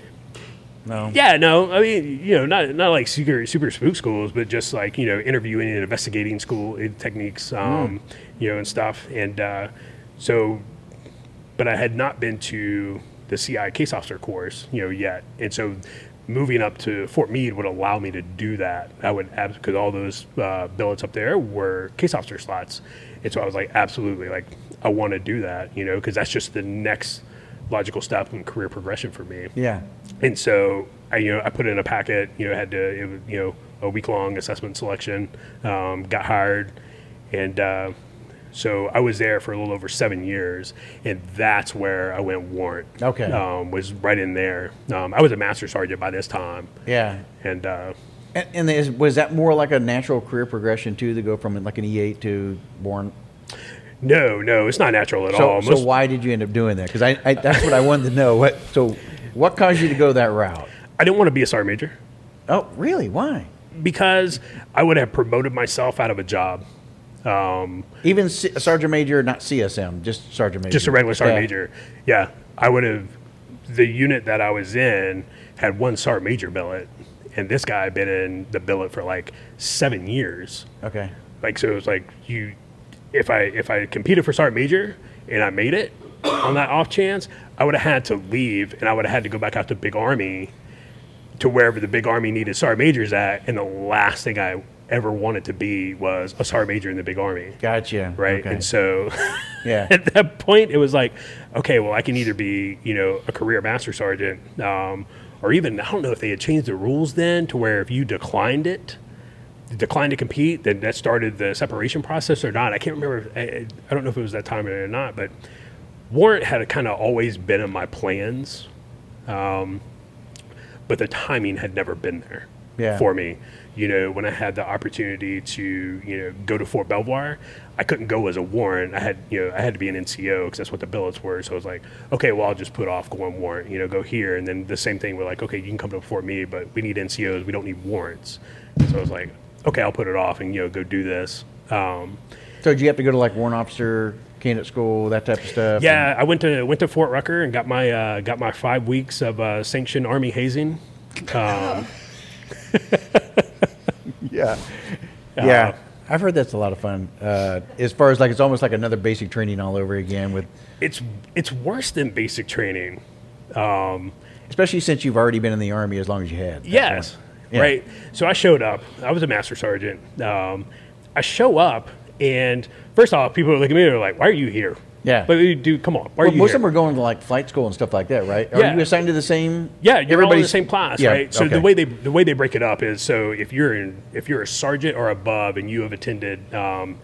No. yeah, no, I mean you know not not like super super spook schools, but just like you know interviewing and investigating school uh, techniques, um, you know, and stuff. And uh, so, but I had not been to the CI case officer course, you know, yet, and so. Moving up to Fort Meade would allow me to do that. I would because all those uh, billets up there were case officer slots, and so I was like, absolutely, like I want to do that, you know, because that's just the next logical step in career progression for me. Yeah. And so I, you know, I put in a packet. You know, had to, it was, you know, a week long assessment selection. Um, got hired, and uh, so I was there for a little over seven years, and that's where I went warrant. Okay. Um, was right in there. Um, I was a master sergeant by this time, Yeah. and uh, And, and is, was that more like a natural career progression too, to go from like an E8 to born? no, no, it's not natural at So, all. so why did you end up doing that? Because I, I, that's what I wanted to know. What, so, what caused you to go that route? I didn't want to be a sergeant major Oh, really? Why? because I would have promoted myself out of a job. Um, Even C- sergeant major, not CSM, just sergeant major. just a regular sergeant Yeah. major. Yeah, I would have. The unit that I was in had one sergeant major billet, and this guy had been in the billet for like seven years. Okay. Like so, it was like you, if I if I competed for sergeant major and I made it on that off chance, I would have had to leave, and I would have had to go back out to big army, to wherever the big army needed sergeant majors at, and the last thing I ever wanted to be was a sergeant major in the big army. Gotcha. Right, Okay. and so <laughs> yeah. at that point it was like okay well i can either be you know a career master sergeant um, or even i don't know if they had changed the rules then to where if you declined it declined to compete then that started the separation process or not i can't remember i, I don't know if it was that time or not but warrant had kind of always been in my plans um, but the timing had never been there Yeah. for me. You know, when I had the opportunity to, you know, go to Fort Belvoir, I couldn't go as a warrant. I had, you know, I had to be an NCO because that's what the billets were. So I was like, okay, well, I'll just put off going warrant, you know, go here. And then the same thing, we're like, okay, you can come to Fort Meade, but we need NCOs. We don't need warrants. So I was like, okay, I'll put it off and, you know, go do this. Um, So, did you have to go to like warrant officer, candidate school, that type of stuff? yeah, I went to went to Fort Rucker and got my uh, got my five weeks of uh, sanctioned Army hazing. <laughs> Um, <laughs> <laughs> Yeah. Yeah. I've heard that's a lot of fun. Uh, as far as like, it's almost like another basic training all over again with, it's it's worse than basic training. especially since you've already been in the army as long as you had. Yes. Yeah. right. So I showed up. I was a master sergeant. Um, I show up, and first off, people are looking at me. And they're like, "Why are you here?" Yeah. but dude, come on. Why are Well, you most here? of them are going to like flight school and stuff like that, right? Are Yeah. you assigned to the same? Yeah, you're all in the same class, Yeah, right? So okay. the way they the way they break it up is so if you're in if you're a sergeant or above and you have attended um,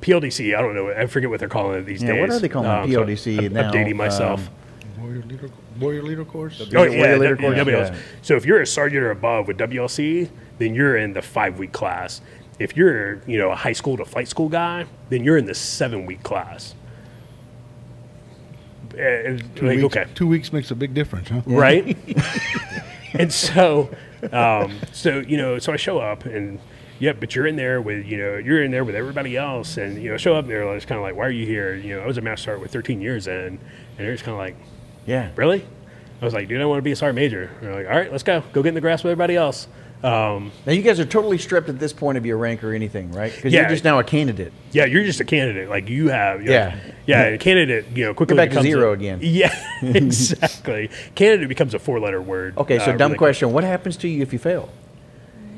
PLDC, I don't know, I forget what they're calling it these Yeah, days. what are they calling Um, PLDC I'm now? Updating myself. Um, Warrior leader, warrior leader course. Oh, Warrior yeah, leader W- course, WLC. yeah. So if you're a sergeant or above with WLC, then you're in the five week class. If you're, you know, a high school to flight school guy, then you're in the seven week class. And, Two, like, weeks, okay, two weeks makes a big difference, huh? <laughs> right? <laughs> and so, um, so you know, so I show up and yeah, but you're in there with you know you're in there with everybody else, and you know show up there. It's kind of like, why are you here? You know, I was a master sergeant with 13 years in, and they're just kind of like, Yeah. really? I was like, dude, I want to be a sergeant major. And they're like, all right, let's go. Go get in the grass with everybody else. Um, Now you guys are totally stripped at this point of your rank or anything, right? Because Yeah. you're just now a candidate. yeah, you're just a candidate. Like you have, Yeah. yeah. A candidate, you know, quickly back to becomes zero a- again. <laughs> Yeah, <laughs> exactly. candidate becomes a four-letter word. Okay, so uh, dumb really question. What happens to you if you fail?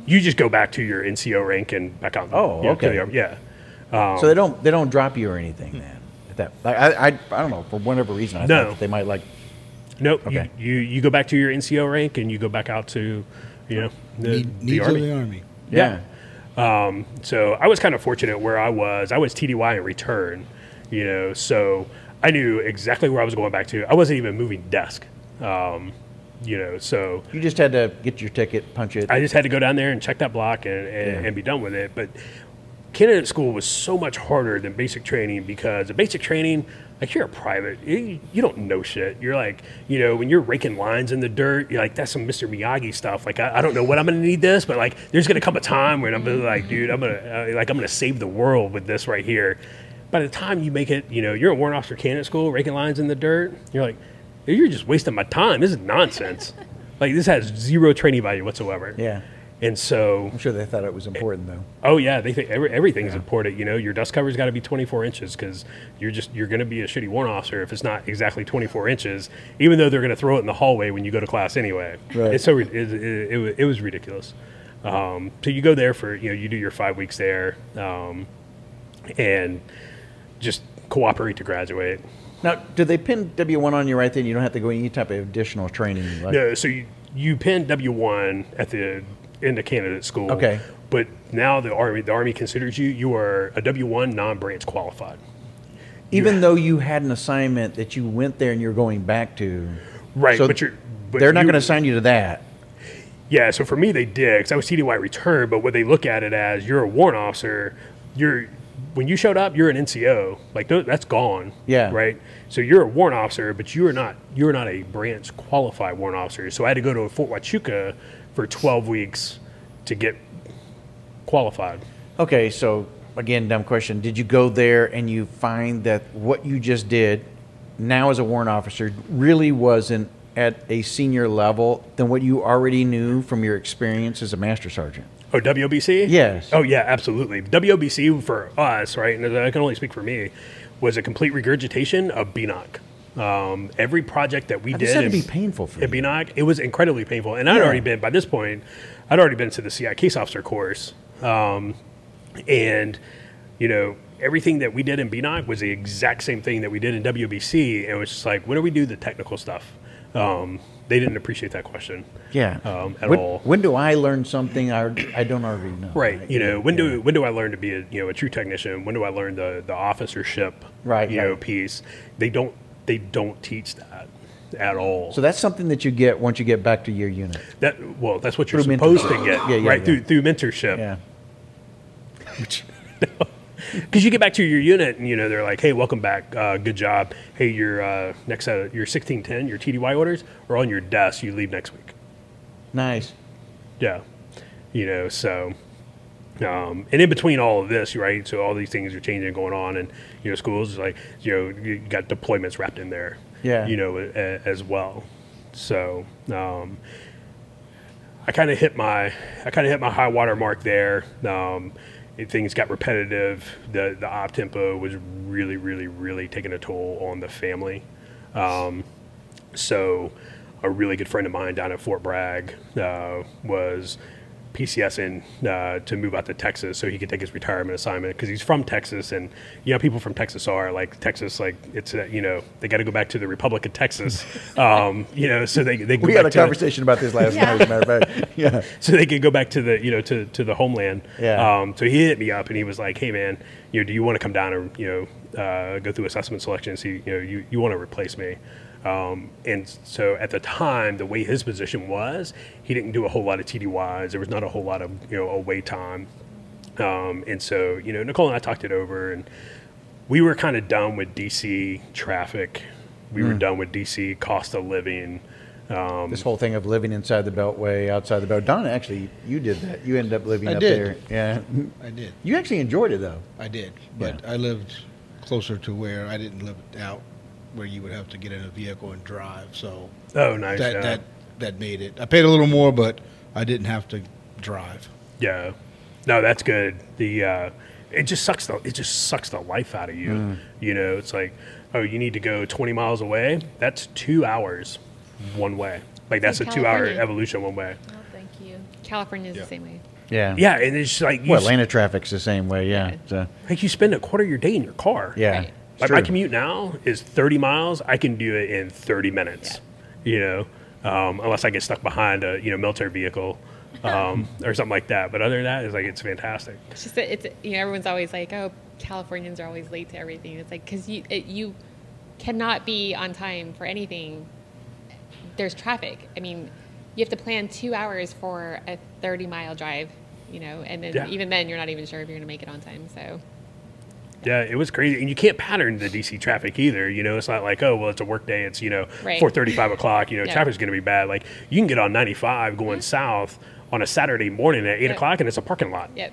You just go back to your NCO rank and back on. Oh, know, okay. the- yeah. Um, so they don't they don't drop you or anything then. At that, like, I, I I don't know for whatever reason I No. thought that they might like. Nope. Okay. You, you you go back to your NCO rank and you go back out to, you know, the, Need, the army. of the army. Yeah. Um, so I was kind of fortunate where I was. I was TDY in return, you know, so I knew exactly where I was going back to. I wasn't even moving desk, um, you know, so You just had to get your ticket, punch it. I just had to go down there and check that block and, and, Yeah. and be done with it. But candidate school was so much harder than basic training because the basic training, like you're a private, you, you don't know shit. You're like, you know, when you're raking lines in the dirt, you're like, that's some Mr. Miyagi stuff. Like, I, I don't know what I'm going to need this, but like, there's going to come a time when I'm gonna like, dude, I'm going to, uh, like, I'm going to save the world with this right here. By the time you make it, you know, you're a warrant officer candidate school, raking lines in the dirt, you're like, you're just wasting my time. This is nonsense. <laughs> like, this has zero training value whatsoever. yeah. And so, I'm sure they thought it was important though. oh yeah, they think every, everything's important. You know, your dust cover's got to be 24 inches because you're just you're going to be a shitty warrant officer if it's not exactly 24 inches. Even though they're going to throw it in the hallway when you go to class anyway. Right. It's so it, it, it, it was ridiculous. Um, so you go there for you know you do your five weeks there, um, and just cooperate to graduate. Now, do they pin W one on you right then? You don't have to go any type of additional training. Like, No, so you you pin W one at the end of candidate school. Okay. But now the army the army considers you you are a W one non branch qualified. even though you had an assignment that you went there and you're going back to. Right, So but you're but they're not going to assign you to that. Yeah, so for me they did because I was TDY return, but what they look at it as you're a warrant officer, you're when you showed up, you're an NCO. Like that's gone. Yeah. Right. So you're a warrant officer, but you are not you're not a branch qualified warrant officer. So I had to go to Fort Huachuca for 12 weeks to get qualified. Okay, so again, dumb question. Did you go there and you find that what you just did now as a warrant officer really wasn't at a senior level than what you already knew from your experience as a master sergeant? Oh, WOBC? Yes. Oh, yeah, absolutely. WOBC for us, right, and I can only speak for me, was a complete regurgitation of BNOC. Um, every project that we Now, did this had to in- be painful for at you. BNOC, it was incredibly painful. And I'd Yeah. already been, by this point, I'd already been to the CI case officer course. Um, and, you know, everything that we did in BNOC was the exact same thing that we did in WBC. And it was just like, when do we do the technical stuff? Um, they didn't appreciate that question. Yeah. Um, at when, all. when do I learn something I, I don't already know? Right. You know, when Yeah. do when do I learn to be a you know a true technician? When do I learn the the officership Right, you know piece? They don't they don't teach that at all. So that's something that you get once you get back to your unit. that well, that's what you're Through supposed mentorship. to get, Yeah, yeah, right? yeah. Through through mentorship. Yeah. <laughs> Because you get back to your unit and you know they're like, "Hey, welcome back. Uh, good job. Hey, your uh, next of, your 1610, your TDY orders are on your desk. You leave next week." Nice. Yeah. You know, so um, and in between all of this, right? So all these things are changing, going on, and you know, schools like you know you got deployments wrapped in there. Yeah. You know, a, as well. So um, I kind of hit my I kind of hit my high water mark there. Um, it, things got repetitive. The the op tempo was really, really, really taking a toll on the family. Um, so, a really good friend of mine down at Fort Bragg uh, was PCSing uh, to move out to Texas so he could take his retirement assignment because he's from Texas and you know people from Texas are like Texas like it's uh, you know they got to go back to the Republic of Texas <laughs> um, you know so they they go We back had a to, conversation about this last night, as a matter of fact. <laughs> Yeah. so they could go back to the you know to, to the homeland. Yeah. Um, so he hit me up and he was like, "Hey man, you know, do you want to come down and you know uh, go through assessment selection and see you know you, you want to replace me?" Um, and so at the time, the way his position was, he didn't do a whole lot of TDYs. There was not a whole lot of you know away time. Um, and so you know Nicole and I talked it over and we were kind of done with DC traffic. We Hmm. were done with DC cost of living. Um, This whole thing of living inside the Beltway, outside the Belt. Don, actually, you did that. You ended up living I up did. there. Yeah. I did. You actually enjoyed it, though. I did. But Yeah. I lived closer to where I didn't live out where you would have to get in a vehicle and drive. So oh, nice. that yeah. that that made it. I paid a little more, but I didn't have to drive. Yeah, no, that's good. The uh, it just sucks the it just sucks the life out of you. Mm. You know, it's like, oh, you need to go 20 miles away. That's two hours one way. Like that's a like two hour evolution one way. Oh, thank you. California is Yeah. the same way. Yeah. Yeah, and it's like you Well, s- Atlanta traffic's the same way. Yeah. Yeah. So, like you spend a quarter of your day in your car. yeah. Right. Like my commute now is 30 miles. I can do it in 30 minutes. You know, um, unless I get stuck behind a you know military vehicle <laughs> um, or something like that. But other than that, it's like it's fantastic. It's just that it's you know everyone's always like, oh, Californians are always late to everything. It's like because you it, you cannot be on time for anything. There's traffic. I mean, you have to plan two hours for a 30 mile drive. You know, and then Yeah. even then you're not even sure if you're going to make it on time. So Yeah, it was crazy, and you can't pattern the DC traffic either. You know, it's not like oh well, it's a work day. It's you know Right. four thirty, five o'clock. You know, Yeah. traffic's going to be bad. Like you can get on ninety five going south on a Saturday morning at eight Yeah. o'clock, and it's a parking lot, yep.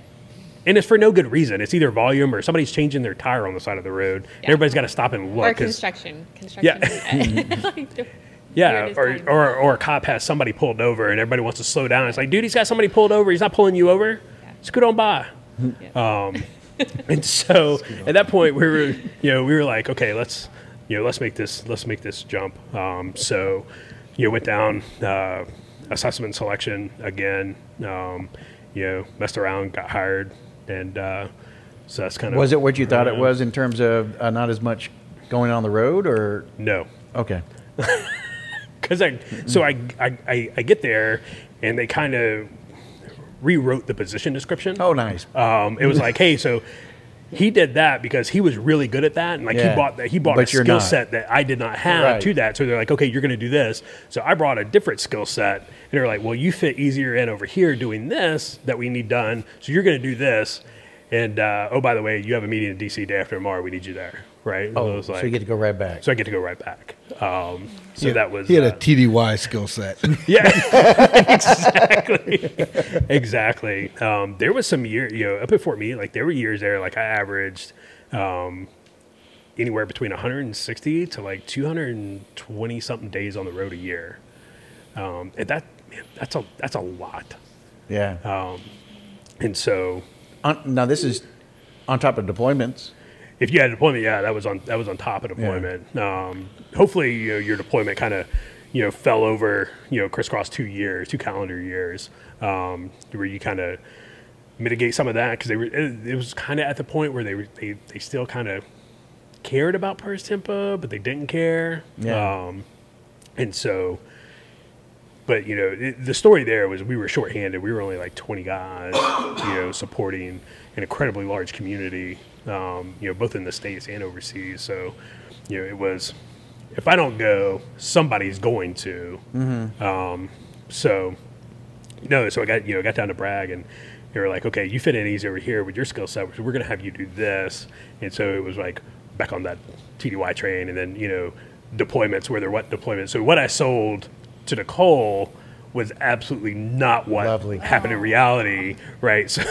and it's for no good reason. It's either volume or somebody's changing their tire on the side of the road. Yeah. Everybody's got to stop and look. Or construction. Construction. Yeah. <laughs> <laughs> Yeah. Yeah, or, or, or a cop has somebody pulled over and everybody wants to slow down. It's like, dude, he's got somebody pulled over. He's not pulling you over. Scoot on by. Um, <laughs> and so at that point, we were, you know, we were like, okay, let's, you know, let's make this, let's make this jump. Um, so, you know, went down uh, assessment selection again. Um, you know, messed around, got hired, and uh, so that's kind of Was it what you thought it was in terms of uh, not as much going on the road, or No, okay? <laughs> because I so I, I I I get there and they kind of rewrote the position description. Oh, nice. Um, it was like, hey, so he did that because he was really good at that, and like Yeah. he bought that he bought But a skill not. set that I did not have Right. to that. So they're like, okay, you're going to do this. So I brought a different skill set, and they're like, well, you fit easier in over here doing this that we need done. So you're going to do this. And uh, oh, by the way, you have a meeting in DC day after tomorrow. We need you there, right? And Oh, was so you get to go right back. so I get to go right back. Um, so Yeah, that was he had uh, a TDY skill set. <laughs> yeah, <laughs> exactly, exactly. Um, there was some year, you know, up at Fort Meade, like there were years there, like I averaged um, anywhere between 160 to like 220 something days on the road a year, um, and that man, that's a that's a lot. yeah. Um, and so, On, now this is on top of deployments. if you had deployment, yeah, that was on that was on top of deployment. Um, hopefully, you know, your deployment kind of you know fell over you know crisscross two years, two calendar years, um, where you kind of mitigate some of that because they were it, it was kind of at the point where they were they, they still kind of cared about PERSTEMPO, but they didn't care. Yeah. Um, and so, but you know, it, the story there was we were shorthanded. We were only like 20 guys, you know, supporting an incredibly large community, um, you know, both in the states and overseas. So, you know, it was if I don't go, somebody's going to. Um, so, no, so I got you know got down to Bragg and they were like, okay, you fit in easy over here with your skill set. So we're gonna have you do this, and so it was like back on that TDY train, and then you know deployments where there what deployments. So what I sold to Nicole was absolutely not what Lovely. happened in reality, right? <laughs> So,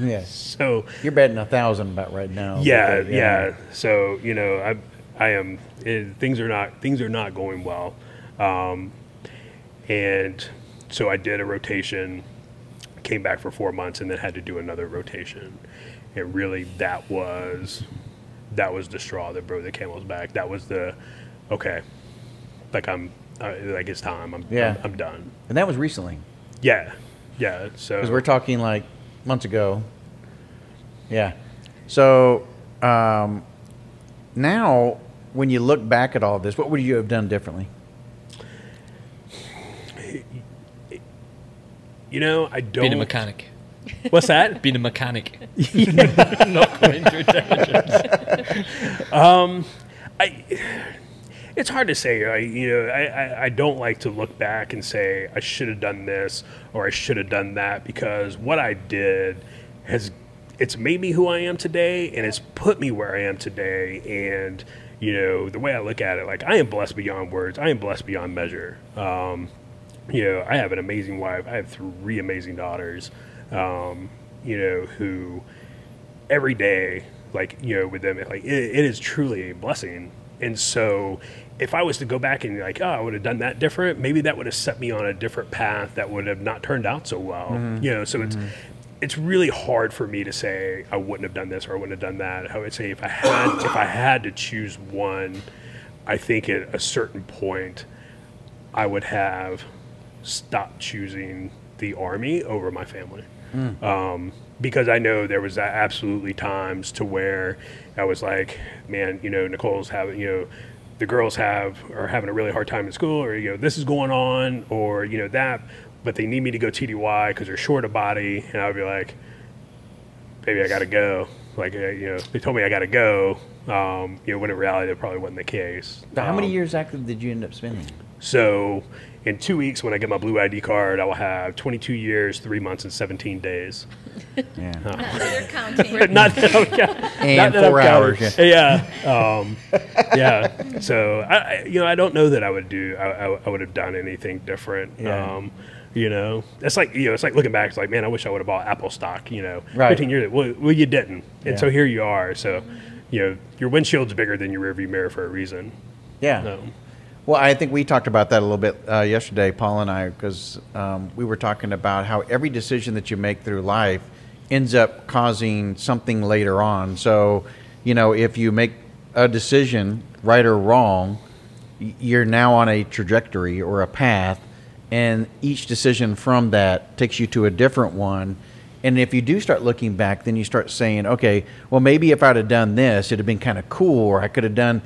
Yes. so You're betting a thousand about right now. yeah, uh, yeah. So you know, I, I am. It, things are not things are not going well, um, and so I did a rotation, came back for four months, and then had to do another rotation, and really that was that was the straw that broke the camel's back. That was the okay, like I'm uh, like it's time. I'm Yeah. I'm, I'm done. And that was recently Yeah, yeah. So because we're talking like months ago. Yeah. So um, now, when you look back at all this, what would you have done differently? you know I don't. Being a mechanic. What's that? Being a mechanic. <laughs> <laughs> Not going into intelligence. I, it's hard to say. I, you know, I, I, don't like to look back and say I should have done this or I should have done that because what I did has it's made me who I am today and it's put me where I am today. And you know, the way I look at it, like I am blessed beyond words. I am blessed beyond measure. Um, you know, I have an amazing wife. I have three amazing daughters. Um, you know, who every day, like you know, with them, like it, it is truly a blessing. And so, if I was to go back and like, oh, I would have done that different, maybe that would have set me on a different path that would have not turned out so well. Mm-hmm. You know, so it's it's really hard for me to say I wouldn't have done this or I wouldn't have done that. I would say if I had if I had to choose one, I think at a certain point I would have stopped choosing the army over my family. Um, because I know there was absolutely times to where I was like, man, you know, Nicole's having, you know, the girls have are having a really hard time in school, or you know, this is going on, or you know that, but they need me to go TDY because they're short of body, and I'd be like, baby, I gotta go. Like, uh, you know, they told me I gotta go. Um, you know, when in reality, that probably wasn't the case. How many Um, years active did you end up spending? so in two weeks, when I get my blue ID card, I will have 22 years, three months, and 17 days. Yeah. They're counting. not that I'm, ca- <laughs> And not that I'm four hours, counting. Yeah. Um, yeah. So I, I, you know, I don't know that I would do. I, I, I would have done anything different. Yeah. Um, you know, it's like you know, it's like looking back. It's like, man, I wish I would have bought Apple stock. You know, Right. 15 years. Well, well, you didn't, and Yeah. so here you are. So, you know, your windshield's bigger than your rearview mirror for a reason. Yeah. Um, Well, I think we talked about that a little bit uh, yesterday, Paul and I, because um, we were talking about how every decision that you make through life ends up causing something later on. So, you know, if you make a decision, right or wrong, you're now on a trajectory or a path, and each decision from that takes you to a different one. And if you do start looking back, then you start saying, okay, well, maybe if I'd have done this, it'd have been kind of cool, or I could have done.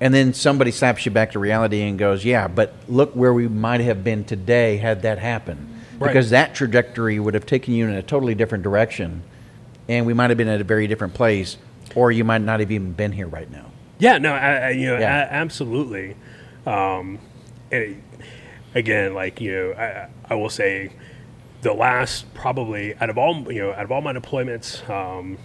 And then somebody slaps you back to reality and goes, yeah, but look where we might have been today had that happened. Right. Because that trajectory would have taken you in a totally different direction, and we might have been at a very different place, or you might not have even been here right now. Yeah, no, I, I, you know, Yeah. a- absolutely. Um, and it, again, like you know, I, I will say, the last probably out of all you know, out of all my deployments, um,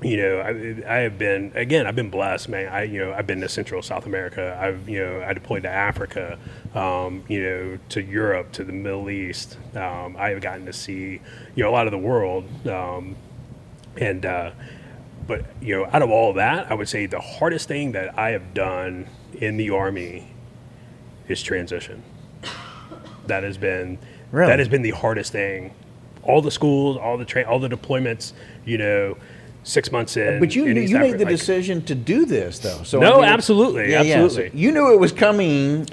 you know, I, I have been again, I've been blessed, man. I you know, I've been to Central South America. I've you know, I deployed to Africa, um, you know, to Europe, to the Middle East. Um, I have gotten to see you know a lot of the world. Um, and uh, but you know, out of all that, I would say the hardest thing that I have done in the army is transition. That has been Really? that has been the hardest thing. All the schools, all the train, all the deployments. You know, six months in. But you knew, you made the like- decision to do this, though. So No, I mean, absolutely, yeah, yeah. So absolutely. you knew it was coming.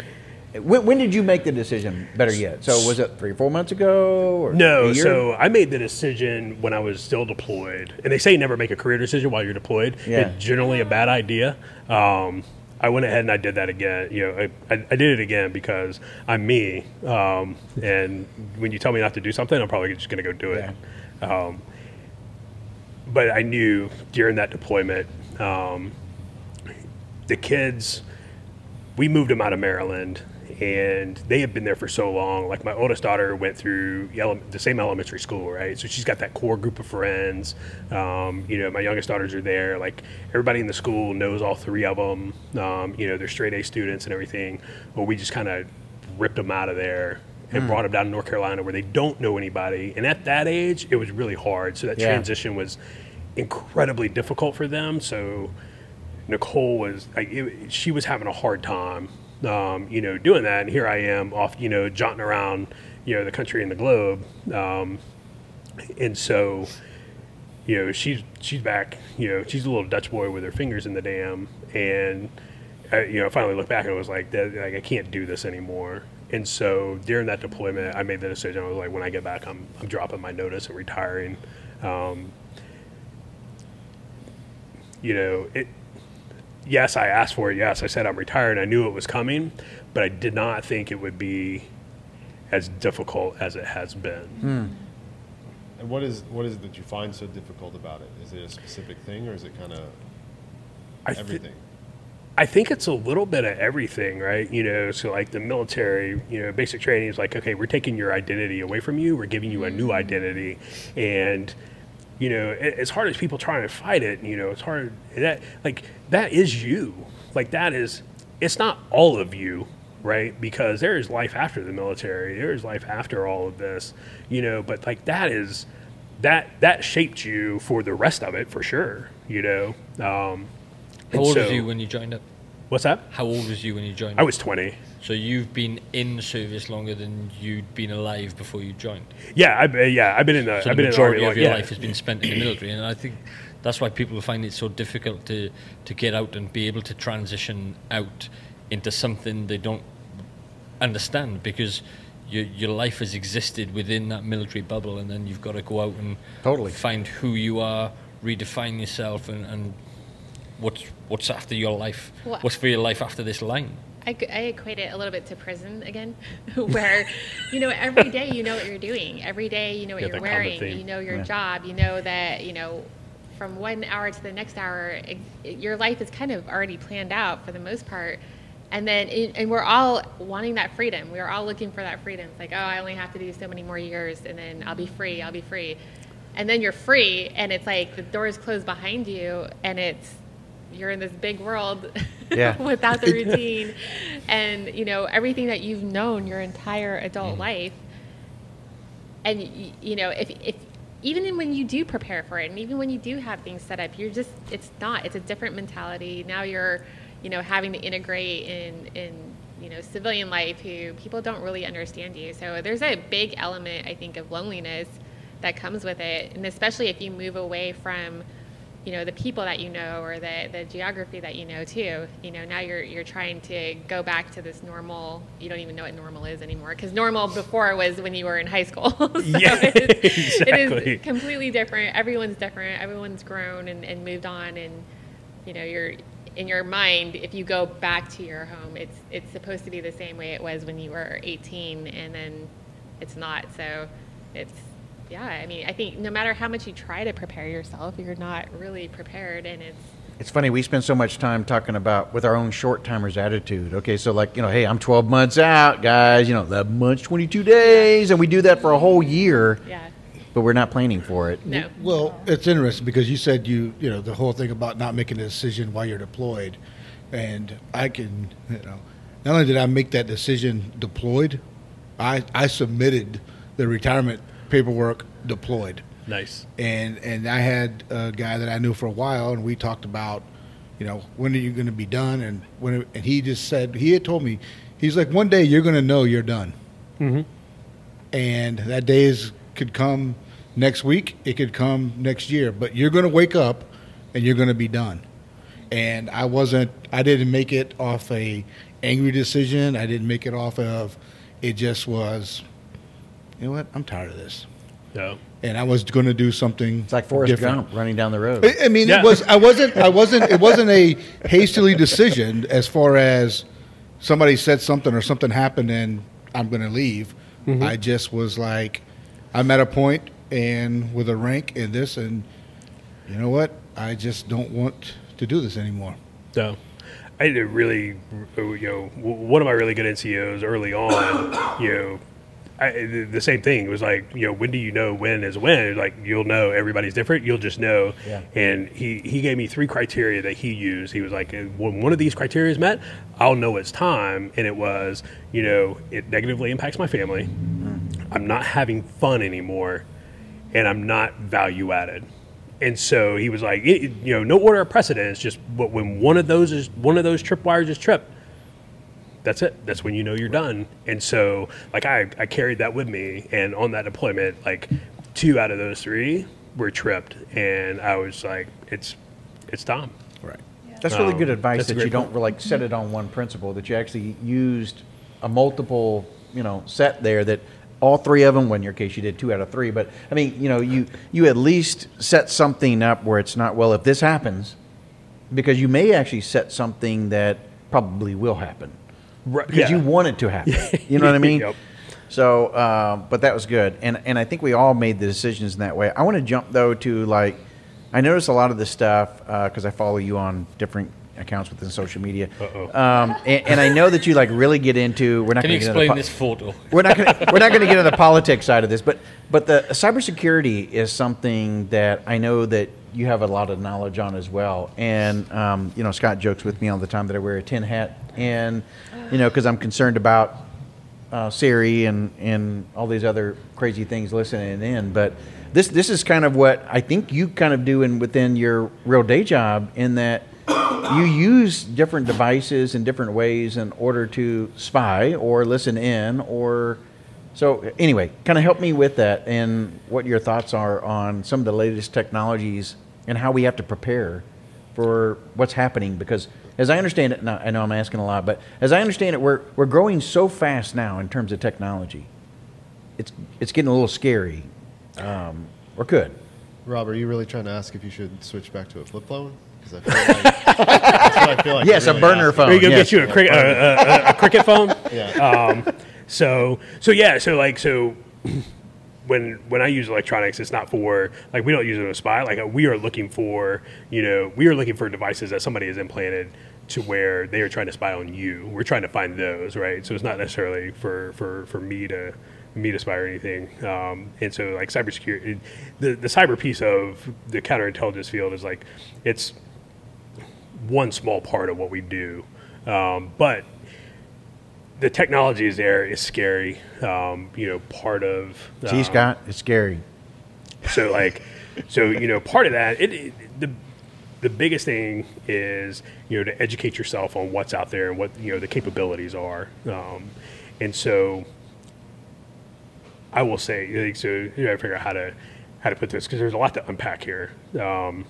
When, when did you make the decision? Better yet, so was it three, four months ago? Or No, so I made the decision when I was still deployed, and they say never make a career decision while you're deployed. Yeah. It's generally a bad idea. Um, I went ahead and I did that again. You know, I, I, I did it again because I'm me, um, and when you tell me not to do something, I'm probably just going to go do it. Um, but I knew during that deployment, um, the kids we moved them out of Maryland, and they have been there for so long. Like my oldest daughter went through the same elementary school, right? So she's got that core group of friends. Um, you know, my youngest daughters are there. Like everybody in the school knows all three of them. Um, you know, they're straight A students and everything. But we just kind of ripped them out of there and brought them down to North Carolina where they don't know anybody. And at that age, it was really hard. So that Yeah. transition was incredibly difficult for them. So Nicole was like, it, she was having a hard time, um, you know, doing that. And here I am off, you know, jaunting around, you know, the country and the globe. Um, and so, you know, she's she's back. You know, she's a little Dutch boy with her fingers in the dam. And I, you know, I finally looked back and was like, that, like I can't do this anymore. And so during that deployment, I made the decision. I was like, when I get back, I'm I'm dropping my notice and retiring. Um, you know, it. Yes, I asked for it. Yes, I said I'm retired. I knew it was coming, but I did not think it would be as difficult as it has been. And what is what is it that you find so difficult about it? Is it a specific thing, or is it kind of I thi- everything? I think it's a little bit of everything, right? You know, so like the military, you know, basic training is like, okay, we're taking your identity away from you, we're giving you a new identity, and you know, as hard as people try to fight it, you know, it's hard that like that is you, like that is, it's not all of you, right? Because there is life after the military, there is life after all of this, you know, but like that is that that shaped you for the rest of it for sure, you know. Um, How old so- was you when you joined up? What's that? How old was you when you joined? I was 20. So you've been in service longer than you'd been alive before you joined. Yeah, I, yeah, I've been in the, So I've the been in the army. majority of long- your yeah. life has been spent in the military, and I think that's why people find it so difficult to to get out and be able to transition out into something they don't understand because your your life has existed within that military bubble, and then you've got to go out and Totally. find who you are, redefine yourself, and, and what's what's after your life, Well, what's for your life after this line. I, I equate it a little bit to prison again, <laughs> where, you know, every day you know what you're doing. Every day you know what Yeah, you're the common wearing. You know your Yeah. job. You know that, you know, from one hour to the next hour, it, it- your life is kind of already planned out for the most part. And then, it, and we're all wanting that freedom. We're all looking for that freedom. It's like, oh, I only have to do so many more years, and then I'll be free. I'll be free. And then you're free, and it's like the doors close behind you, and it's you're in this big world <laughs> Yeah. without the <laughs> routine. And you know everything that you've known your entire adult mm-hmm. life and you know if, if even when you do prepare for it and even when you do have things set up you're just it's not it's a different mentality. Now you're you know having to integrate in in you know civilian life who people don't really understand you. So there's a big element i think of loneliness that comes with it. And especially if you move away from you know the people that you know or the, the geography that you know too you know now you're you're trying to go back to this normal you don't even know what normal is anymore because normal before was when you were in high school. <laughs> So <laughs> Yeah, exactly. is completely different. Everyone's different. Everyone's grown and, and moved on and you know you're in your mind if you go back to your home it's it's supposed to be the same way it was when you were 18 and then it's not. So it's yeah i mean i think no matter how much you try to prepare yourself you're not really prepared and it's It's funny, we spend so much time talking about with our own short timers attitude. Okay, so like, you know, hey, I'm 12 months out, guys, you know, 11 months, 22 days, and we do that for a whole year, yeah but we're not planning for it. no Well, it's interesting because you said you, you know, the whole thing about not making a decision while you're deployed, and I can, you know, not only did I make that decision deployed, I I submitted the retirement paperwork deployed, Nice. and and I had a guy that I knew for a while, and we talked about, you know, when are you going to be done, and when, and he just said he had told me, he's like, one day you're going to know you're done. Mm-hmm. And that day is could come next week it could come next year but you're going to wake up and you're going to be done. And i wasn't i didn't make it off a angry decision. I didn't make it off of it just was you know what i'm tired of this No. and i was going to do something It's like Forrest different. Gump running down the road. I- I mean, Yeah. it was. I wasn't. I <laughs> wasn't. It wasn't a hastily decision as far as somebody said something or something happened and I'm going to leave. Mm-hmm. I just was like, I'm at a point and with a rank in this, and you know what? I just don't want to do this anymore. No. I did really, you know, one of my really good NCOs early on, you know, I, the- same thing. It was like, you know, when do you know when is when? Like, you'll know everybody's different. You'll just know. Yeah. And he, he gave me three criteria that he used. He was like, "Uh, when one of these criteria is met, I'll know it's time. And it was, you know, it negatively impacts my family. I'm not having fun anymore, and I'm not value added. And so he was like, it, you know, no order of precedence. Just but when one of those is one of those tripwires is tripped, that's it. That's when you know you're done. And so, like, I, I carried that with me. And on that deployment, like, two out of those three were tripped. And I was like, it's, it's time. Right. That's really Um, good advice that you great don't like set it on one principle. That you actually used a multiple, you know, set there that all three of them. Well, in your case, you did two out of three. But I mean, you know, you you at least set something up where it's not well. If this happens, because you may actually set something that probably will happen Right. because you want it to happen. <laughs> You know what I mean? Yep. So, uh, but that was good, and and I think we all made the decisions in that way. I want to jump though to like, I notice a lot of this stuff because I follow you on different accounts within social media, Uh-oh. um, and, and I know that you like really get into. We're not Can you going to get into explain po- this photo? <laughs> we're not gonna, we're not going to get into the politics side of this, but but the cybersecurity is something that I know that you have a lot of knowledge on as well. And um, you know, Scott jokes with me all the time that I wear a tin hat, and you know, because I'm concerned about uh, Siri and and all these other crazy things listening in. But this this is kind of what I think you kind of do in within your real day job in that you use different devices in different ways in order to spy or listen in or so anyway kind of help me with that and what your thoughts are on some of the latest technologies and how we have to prepare for what's happening because as i understand it now i know i'm asking a lot but as i understand it we're, we're growing so fast now in terms of technology it's, it's getting a little scary um, or could Rob, are you really trying to ask if you should switch back to a flip phone? Because I feel like <laughs> that's what I feel like. Yes, you're a burner asking. phone. Are you gonna yes. get you a, cricket, a, a, a cricket phone? <laughs> Yeah. Um, so so yeah, so like so <clears throat> when when I use electronics, it's not for like we don't use it to spy. Like we are looking for you know we are looking for devices that somebody has implanted to where they are trying to spy on you. We're trying to find those, right? So it's not necessarily for for for me to me to spy or anything. Um, and so like cybersecurity, the the cyber piece of the counterintelligence field is like it's one small part of what we do, um, but the technology is there is scary. Um, you know, part of see um, scott it's scary so like, so you know, part of that it, it the the biggest thing is you know to educate yourself on what's out there and what you know the capabilities are, um, and so I will say like, so you know figure out how to how to put this because there's a lot to unpack here. Um,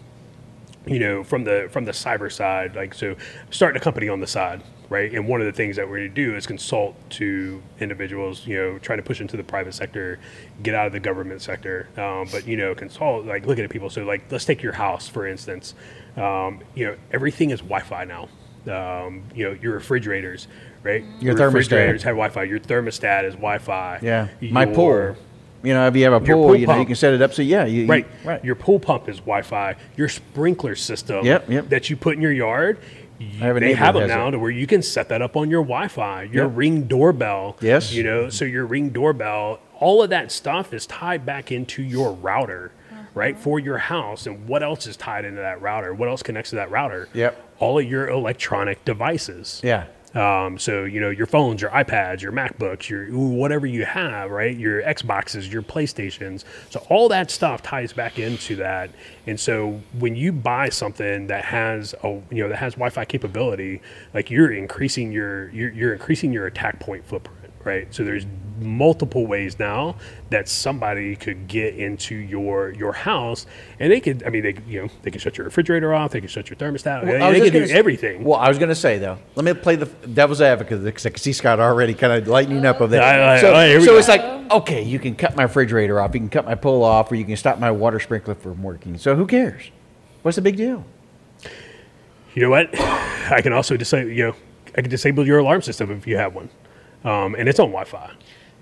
you know, from the from the cyber side, like so, starting a company on the side, right? And one of the things that we're going to do is consult to individuals, you know, trying to push into the private sector, get out of the government sector, um, but you know, consult, like looking at people. So, like, let's take your house for instance. Um, you know, everything is Wi-Fi now. Um, you know, your refrigerators, right? Your thermostat. refrigerators have Wi-Fi. Your thermostat is Wi-Fi. Yeah, my pool. You know, if you have a pool, pool you know, you can set it up so yeah, you, you- Right. right. Your pool pump is Wi-Fi. Your sprinkler system Yep, yep. that you put in your yard, y- have a they have them now it. to where you can set that up on your Wi-Fi. Your Yep. Ring doorbell. Yes. You know, so your Ring doorbell, all of that stuff is tied back into your router, uh-huh. right, for your house. And what else is tied into that router? What else connects to that router? Yep. All of your electronic devices. Yeah. Um, so you know your phones, your iPads, your MacBooks, your whatever you have, right? Your Xboxes, your PlayStations. So all that stuff ties back into that. And so when you buy something that has a you know that has Wi-Fi capability, like you're increasing your you're, you're increasing your attack point footprint, right? So there's multiple ways now that somebody could get into your your house, and they could. I mean, they you know they can shut your refrigerator off, they can shut your thermostat, Well, I they, can do gonna everything. Well, I was going to say though, let me play the devil's advocate because I can see Scott already kind of lightening up of that. All right, all right, so, oh, right, so it's like okay, you can cut my refrigerator off, you can cut my pool off, or you can stop my water sprinkler from working. So who cares? What's the big deal? You know what? <sighs> I can also disable. You know, I can disable your alarm system if you have one, um, and it's on Wi-Fi.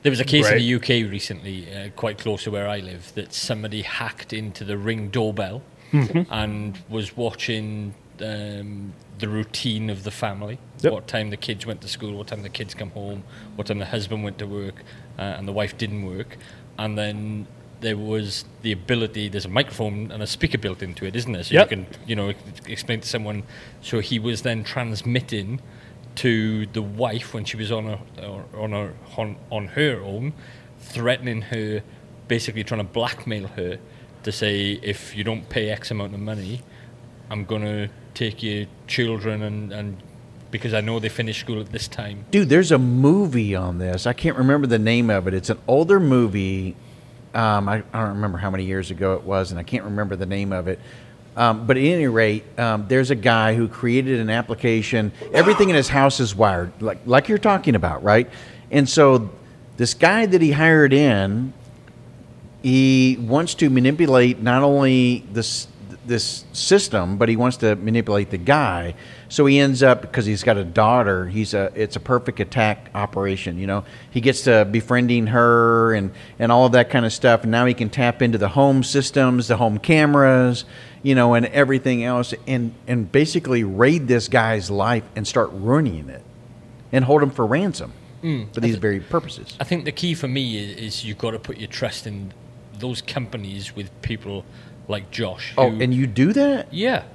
There was a case Right. in the UK recently, uh, quite close to where I live, that somebody hacked into the Ring doorbell Mm-hmm. and was watching um, the routine of the family. Yep. What time the kids went to school, what time the kids come home, what time the husband went to work, uh, and the wife didn't work. And then there was the ability. There's a microphone and a speaker built into it, isn't there? So Yep. you can, you know, explain to someone. So he was then transmitting to the wife when she was on her on her on, on her own, threatening her, basically trying to blackmail her to say if you don't pay X amount of money, I'm gonna take your children and and because I know they finish school at this time. Dude, there's a movie on this. I can't remember the name of it. It's an older movie. Um, I, I don't remember how many years ago it was, and I can't remember the name of it. Um, but at any rate, um, there's a guy who created an application. Everything in his house is wired, like like you're talking about, right? And so, this guy that he hired in, he wants to manipulate not only this this system, but he wants to manipulate the guy. So he ends up because he's got a daughter. He's a it's a perfect attack operation. You know, he gets to befriending her and and all of that kind of stuff. And now he can tap into the home systems, the home cameras, you know, and everything else, and and basically raid this guy's life and start ruining it, and hold him for ransom hmm. for these very purposes. I think the key for me is, is you've got to put your trust in those companies with people like Josh. Oh, who- and you do that? yeah.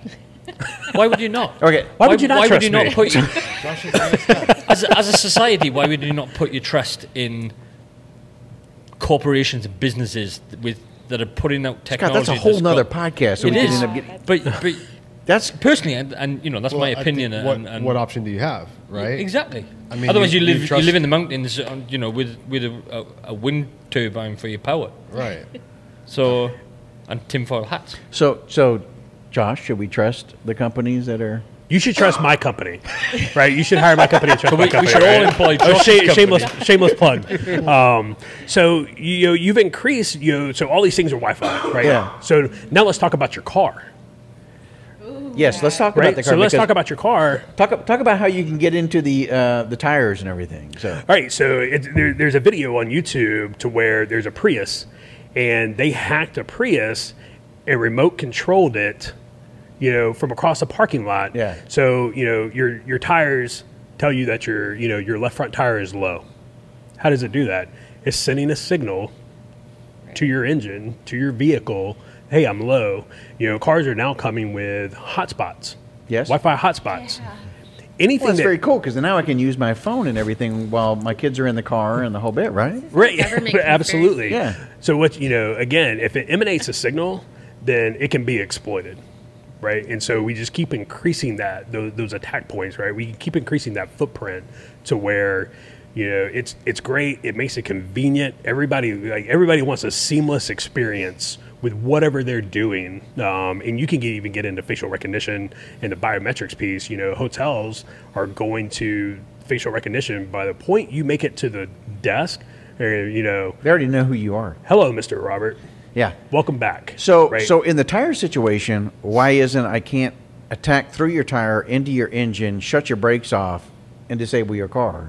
Why would you not? Okay. Why would you not Why trust would you me? not put your, Josh is a nice guy. as, a, as a society? Why would you not put your trust in corporations and businesses with that are putting out God, technology? that's a whole that's nother got- podcast. So It we is, end up getting. but but <laughs> That's personally, and, and you know that's Well, my I think opinion. What, and, and what option do you have, right? Exactly. I mean, Otherwise, you- you, you live you, trust- live in the mountains, uh, you know, with with a, a, a wind turbine for your power. Right. So, and tinfoil hats. so so. Josh, should we trust the companies that are? You should trust my company, right? You should hire my company and trust So my we- we company. should all employ Oh, Josh's sha- company. shameless, shameless plug. Um, so you know, you've increased. You know, so all these things are Wi-Fi, right? Yeah. So now let's talk about your car, Yes, let's talk right? about the car. so let's talk about your car. talk talk about how you can get into the uh, the tires and everything. So All right, so it, there, there's a video on YouTube to where there's a Prius, and they hacked a Prius and remote controlled it, you know, from across a parking lot. Yeah. So you know your your tires tell you that your you know your left front tire is low. How does it do that? It's sending a signal to your engine, to your vehicle. Hey, I'm low. You know, cars are now coming with hotspots. Yes. Wi-Fi hotspots. Anything well, that's that very cool because now I can use my phone and everything while my kids are in the car and the whole bit, right? Right. <laughs> Absolutely. Yeah. So what you know, again, if it emanates a signal, then it can be exploited. Right. And so we just keep increasing that those, those attack points, right? We keep increasing that footprint to where you know it's it's great. It makes it convenient. Everybody like everybody wants a seamless experience with whatever they're doing, um, and you can get, even get into facial recognition and the biometrics piece. You know, hotels are going to facial recognition by the point you make it to the desk. Or, you know, They already know who you are. hello, Mr. Robert. Yeah. Welcome back. So Right? so in the tire situation, why isn't I can't attack through your tire into your engine, shut your brakes off, and disable your car?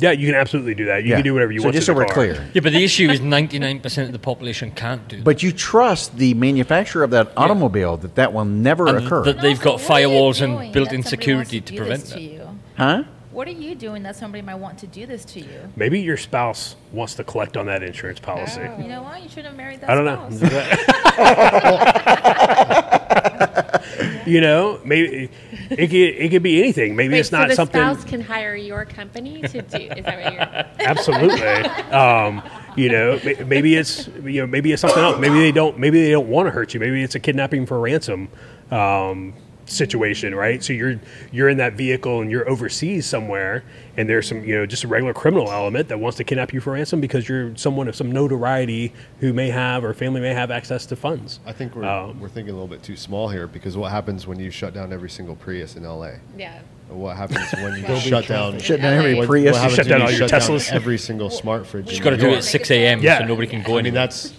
yeah, you can absolutely do that. You Yeah. can do whatever you so want. Just to so the we're car. clear. Yeah, but the issue is 99% of the population can't do that. But you trust the manufacturer of that automobile that that will never And occur, that- They've got Also, what are you firewalls and built-in that somebody wants security to to prevent this that. You? huh? What are you doing that somebody might want to do this to you? Maybe your spouse wants to collect on that insurance policy. You know what? You should have married that I don't know. <laughs> you know, maybe it could, it could be anything. Maybe Wait, it's not so the something. spouse can hire your company to do. Is that what you're? <laughs> <laughs> Absolutely. Um, you know, maybe it's you know maybe it's something else. Maybe they don't. Maybe they don't want to hurt you. Maybe it's a kidnapping for ransom um, situation, right? So you're you're in that vehicle and you're overseas somewhere, and there's some you know just a regular criminal element that wants to kidnap you for ransom because you're someone of some notoriety who may have or family may have access to funds. I think we're, Um, we're thinking a little bit too small here because what happens when you shut down every single Prius in LA? Yeah. What happens when you <laughs> shut down? Shut down every what- Prius. What happens Shut when down you all your shut down Teslas. every single smart fridge. Just in got to do it at 6 a.m. Yeah. so nobody can go in. I mean, anywhere. that's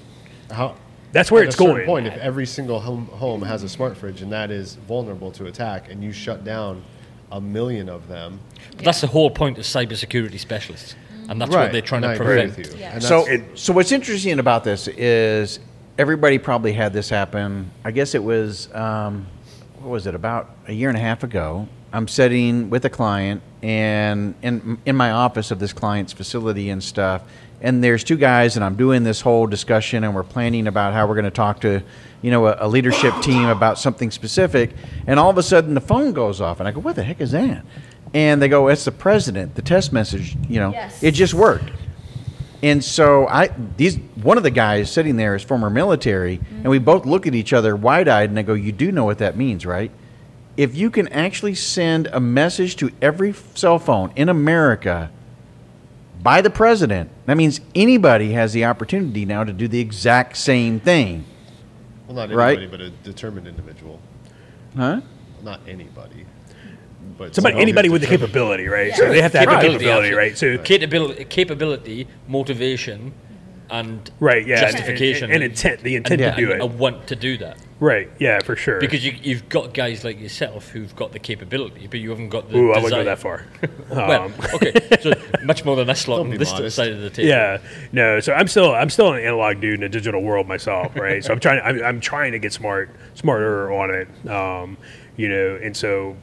how. That's where at it's a certain going. Point if every single home, home has a smart fridge and that is vulnerable to attack, and you shut down a million of them, But that's the whole point of cybersecurity specialists, and that's right? what they're trying and to I agree prevent. with you. Yeah. And So, that's- so what's interesting about this is everybody probably had this happen. I guess it was um, what was it about a year and a half ago. I'm sitting with a client and in in my office of this client's facility and stuff. And there's two guys, and I'm doing this whole discussion, and we're planning about how we're going to talk to, you know, a, a leadership team about something specific. And all of a sudden, the phone goes off, and I go, "What the heck is that?" And they go, "It's the president. The test message. You know, Yes. it just worked." And so I these one of the guys sitting there is former military, and we both look at each other wide eyed, and I go, "You do know what that means, right? If you can actually send a message to every cell phone in America by the president, that means anybody has the opportunity now to do the exact same thing, well, not right? anybody, but a determined individual. huh? Not anybody, but Somebody, anybody with the capability, right? So they have to have the Capability, capability, absolutely. right? So Capability, capability, motivation, and right, yeah, justification, and, and intent, the intent Yeah. to do and a want to do that. right? Yeah, for sure. Because you, you've got guys like yourself who've got the capability, but you haven't got the Ooh, I desire. wouldn't go that far. <laughs> well, Um, okay, so much more than us lot Don't on be this modest. side of the table. Yeah, no. So I'm still I'm still an analog dude in a digital world myself, right? so I'm trying I'm, I'm trying to get smart smarter on it, um, you know. And so,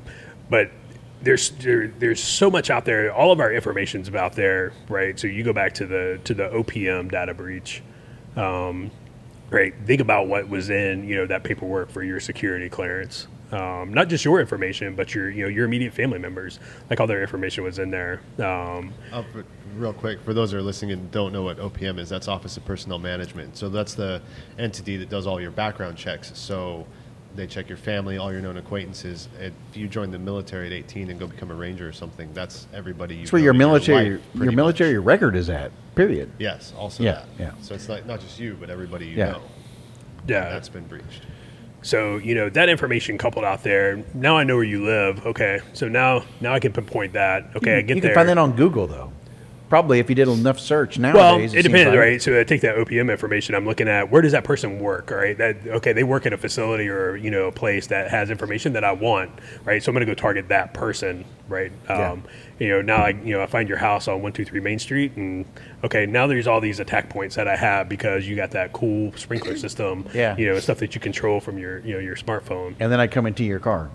but there's there, there's so much out there. All of our information's about there, right? So you go back to the to the OPM data breach. Um, right think about what was in you know that paperwork for your security clearance um, not just your information but your you know your immediate family members like all their information was in there um, for- real quick, for those that are listening and don't know what OPM is, that's Office of Personnel Management. So that's the entity that does all your background checks. So They check your family, all your known acquaintances. If you join the military at 18 and go become a ranger or something, that's everybody. You That's where your in military life, your military much. record is at. Period. Yes, also Yeah, that. yeah. So it's like not just you, but everybody you Yeah. know. Yeah. That's been breached. So you know that information coupled out there. Now I know where you live. Okay, so now now I can pinpoint that. Okay, I get you there. can find that on Google though. Probably if you did enough search nowadays. Well, it depends, like- right? So I take that OPM information. I'm looking at where does that person work, right? That okay, they work in a facility or you know a place that has information that I want, right? So I'm going to go target that person, right? Yeah. Um, you know, now I you know I find your house on one two three Main Street, and okay, now there's all these attack points that I have because you got that cool sprinkler <clears throat> system, Yeah. you know, stuff that you control from your you know your smartphone, And then I come into your car.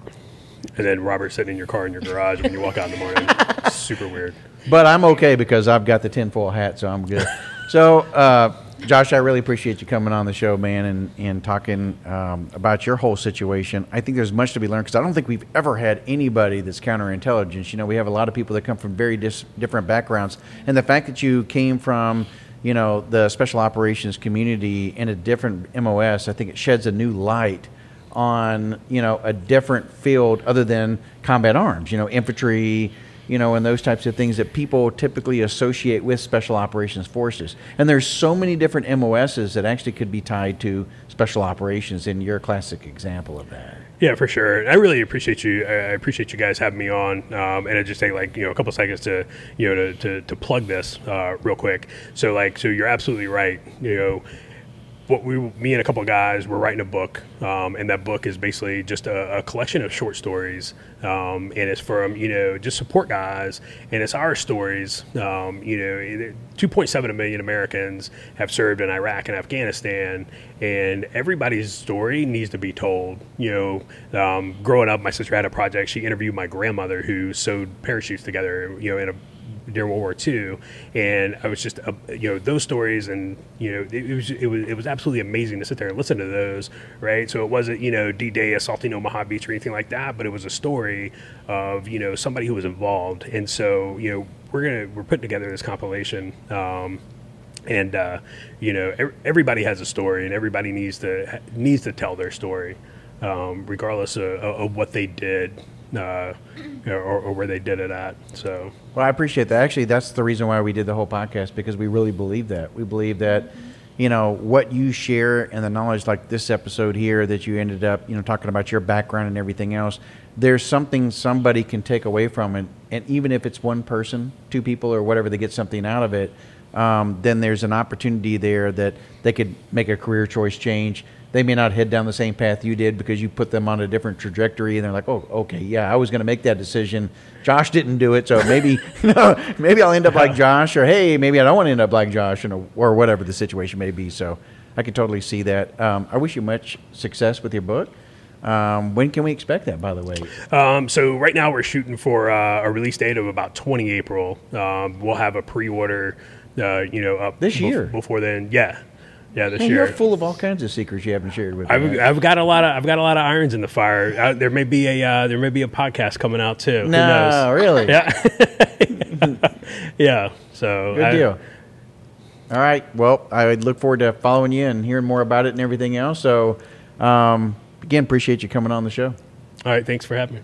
and then Robert sitting in your car in your garage when you walk out in the morning, <laughs> super weird. But I'm okay because I've got the tinfoil hat, so I'm good. <laughs> so, uh, Josh, I really appreciate you coming on the show, man, and, and talking um, about your whole situation. I think there's much to be learned because I don't think we've ever had anybody that's counterintelligence. You know, we have a lot of people that come from very dis- different backgrounds. And the fact that you came from, you know, the special operations community in a different MOS, I think it sheds a new light on you know a different field other than combat arms you know infantry you know and those types of things that people typically associate with special operations forces and there's so many different mos's that actually could be tied to special operations and you're a classic example of that Yeah, for sure. I really appreciate you. I appreciate you guys having me on. Um, and I just take like you know a couple seconds to you know to, to, to plug this uh, real quick. So like so you're absolutely right. You know what we me and a couple of guys were writing a book, um, and that book is basically just a, a collection of short stories, um, and it's from you know just support guys, and it's our stories. Um, you know, 2.7 million Americans have served in Iraq and Afghanistan, and everybody's story needs to be told. You know, um, growing up, my sister had a project. She interviewed my grandmother who sewed parachutes together. You know, in a during World War II, and I was just uh, you know those stories, and you know it, was it was it was absolutely amazing to sit there and listen to those, right? So it wasn't you know D-Day assaulting Omaha Beach or anything like that, but it was a story of you know somebody who was involved, and so you know we're gonna we're putting together this compilation. Um, and uh, you know everybody has a story, and everybody needs to needs to tell their story, um, regardless of, of what they did uh, or, or where they did it at. So. Well, I appreciate that. Actually, that's the reason why we did the whole podcast because we really believe that. We believe that, you know, what you share and the knowledge, like this episode here, that you ended up, you know, talking about your background and everything else. There's something somebody can take away from it, and even if it's one person, two people, or whatever, they get something out of it. Um, then there's an opportunity there that they could make a career choice change. They may not head down the same path you did because you put them on a different trajectory, and they're like, "Oh, okay, yeah, I was going to make that decision. Josh didn't do it, so maybe, <laughs> <laughs> you know, maybe I'll end up like Josh, or hey, maybe I don't want to end up like Josh, or whatever the situation may be." So, I can totally see that. Um, I wish you much success with your book. Um, when can we expect that, by the way? Um, so right now we're shooting for uh, a release date of about 20 April. Um, we'll have a pre-order, uh, you know, up This year? before then. Yeah, yeah, this Man, year. you're full of all kinds of secrets you haven't shared with me. I've, I've got a lot of I've got a lot of irons in the fire. Uh, there may be a uh, there may be a podcast coming out too. Who no, knows? really? Yeah, <laughs> yeah. So Good I- deal. All right. Well, I look forward to following you and hearing more about it and everything else. So, um, again, appreciate you coming on the show. All right. Thanks for having me.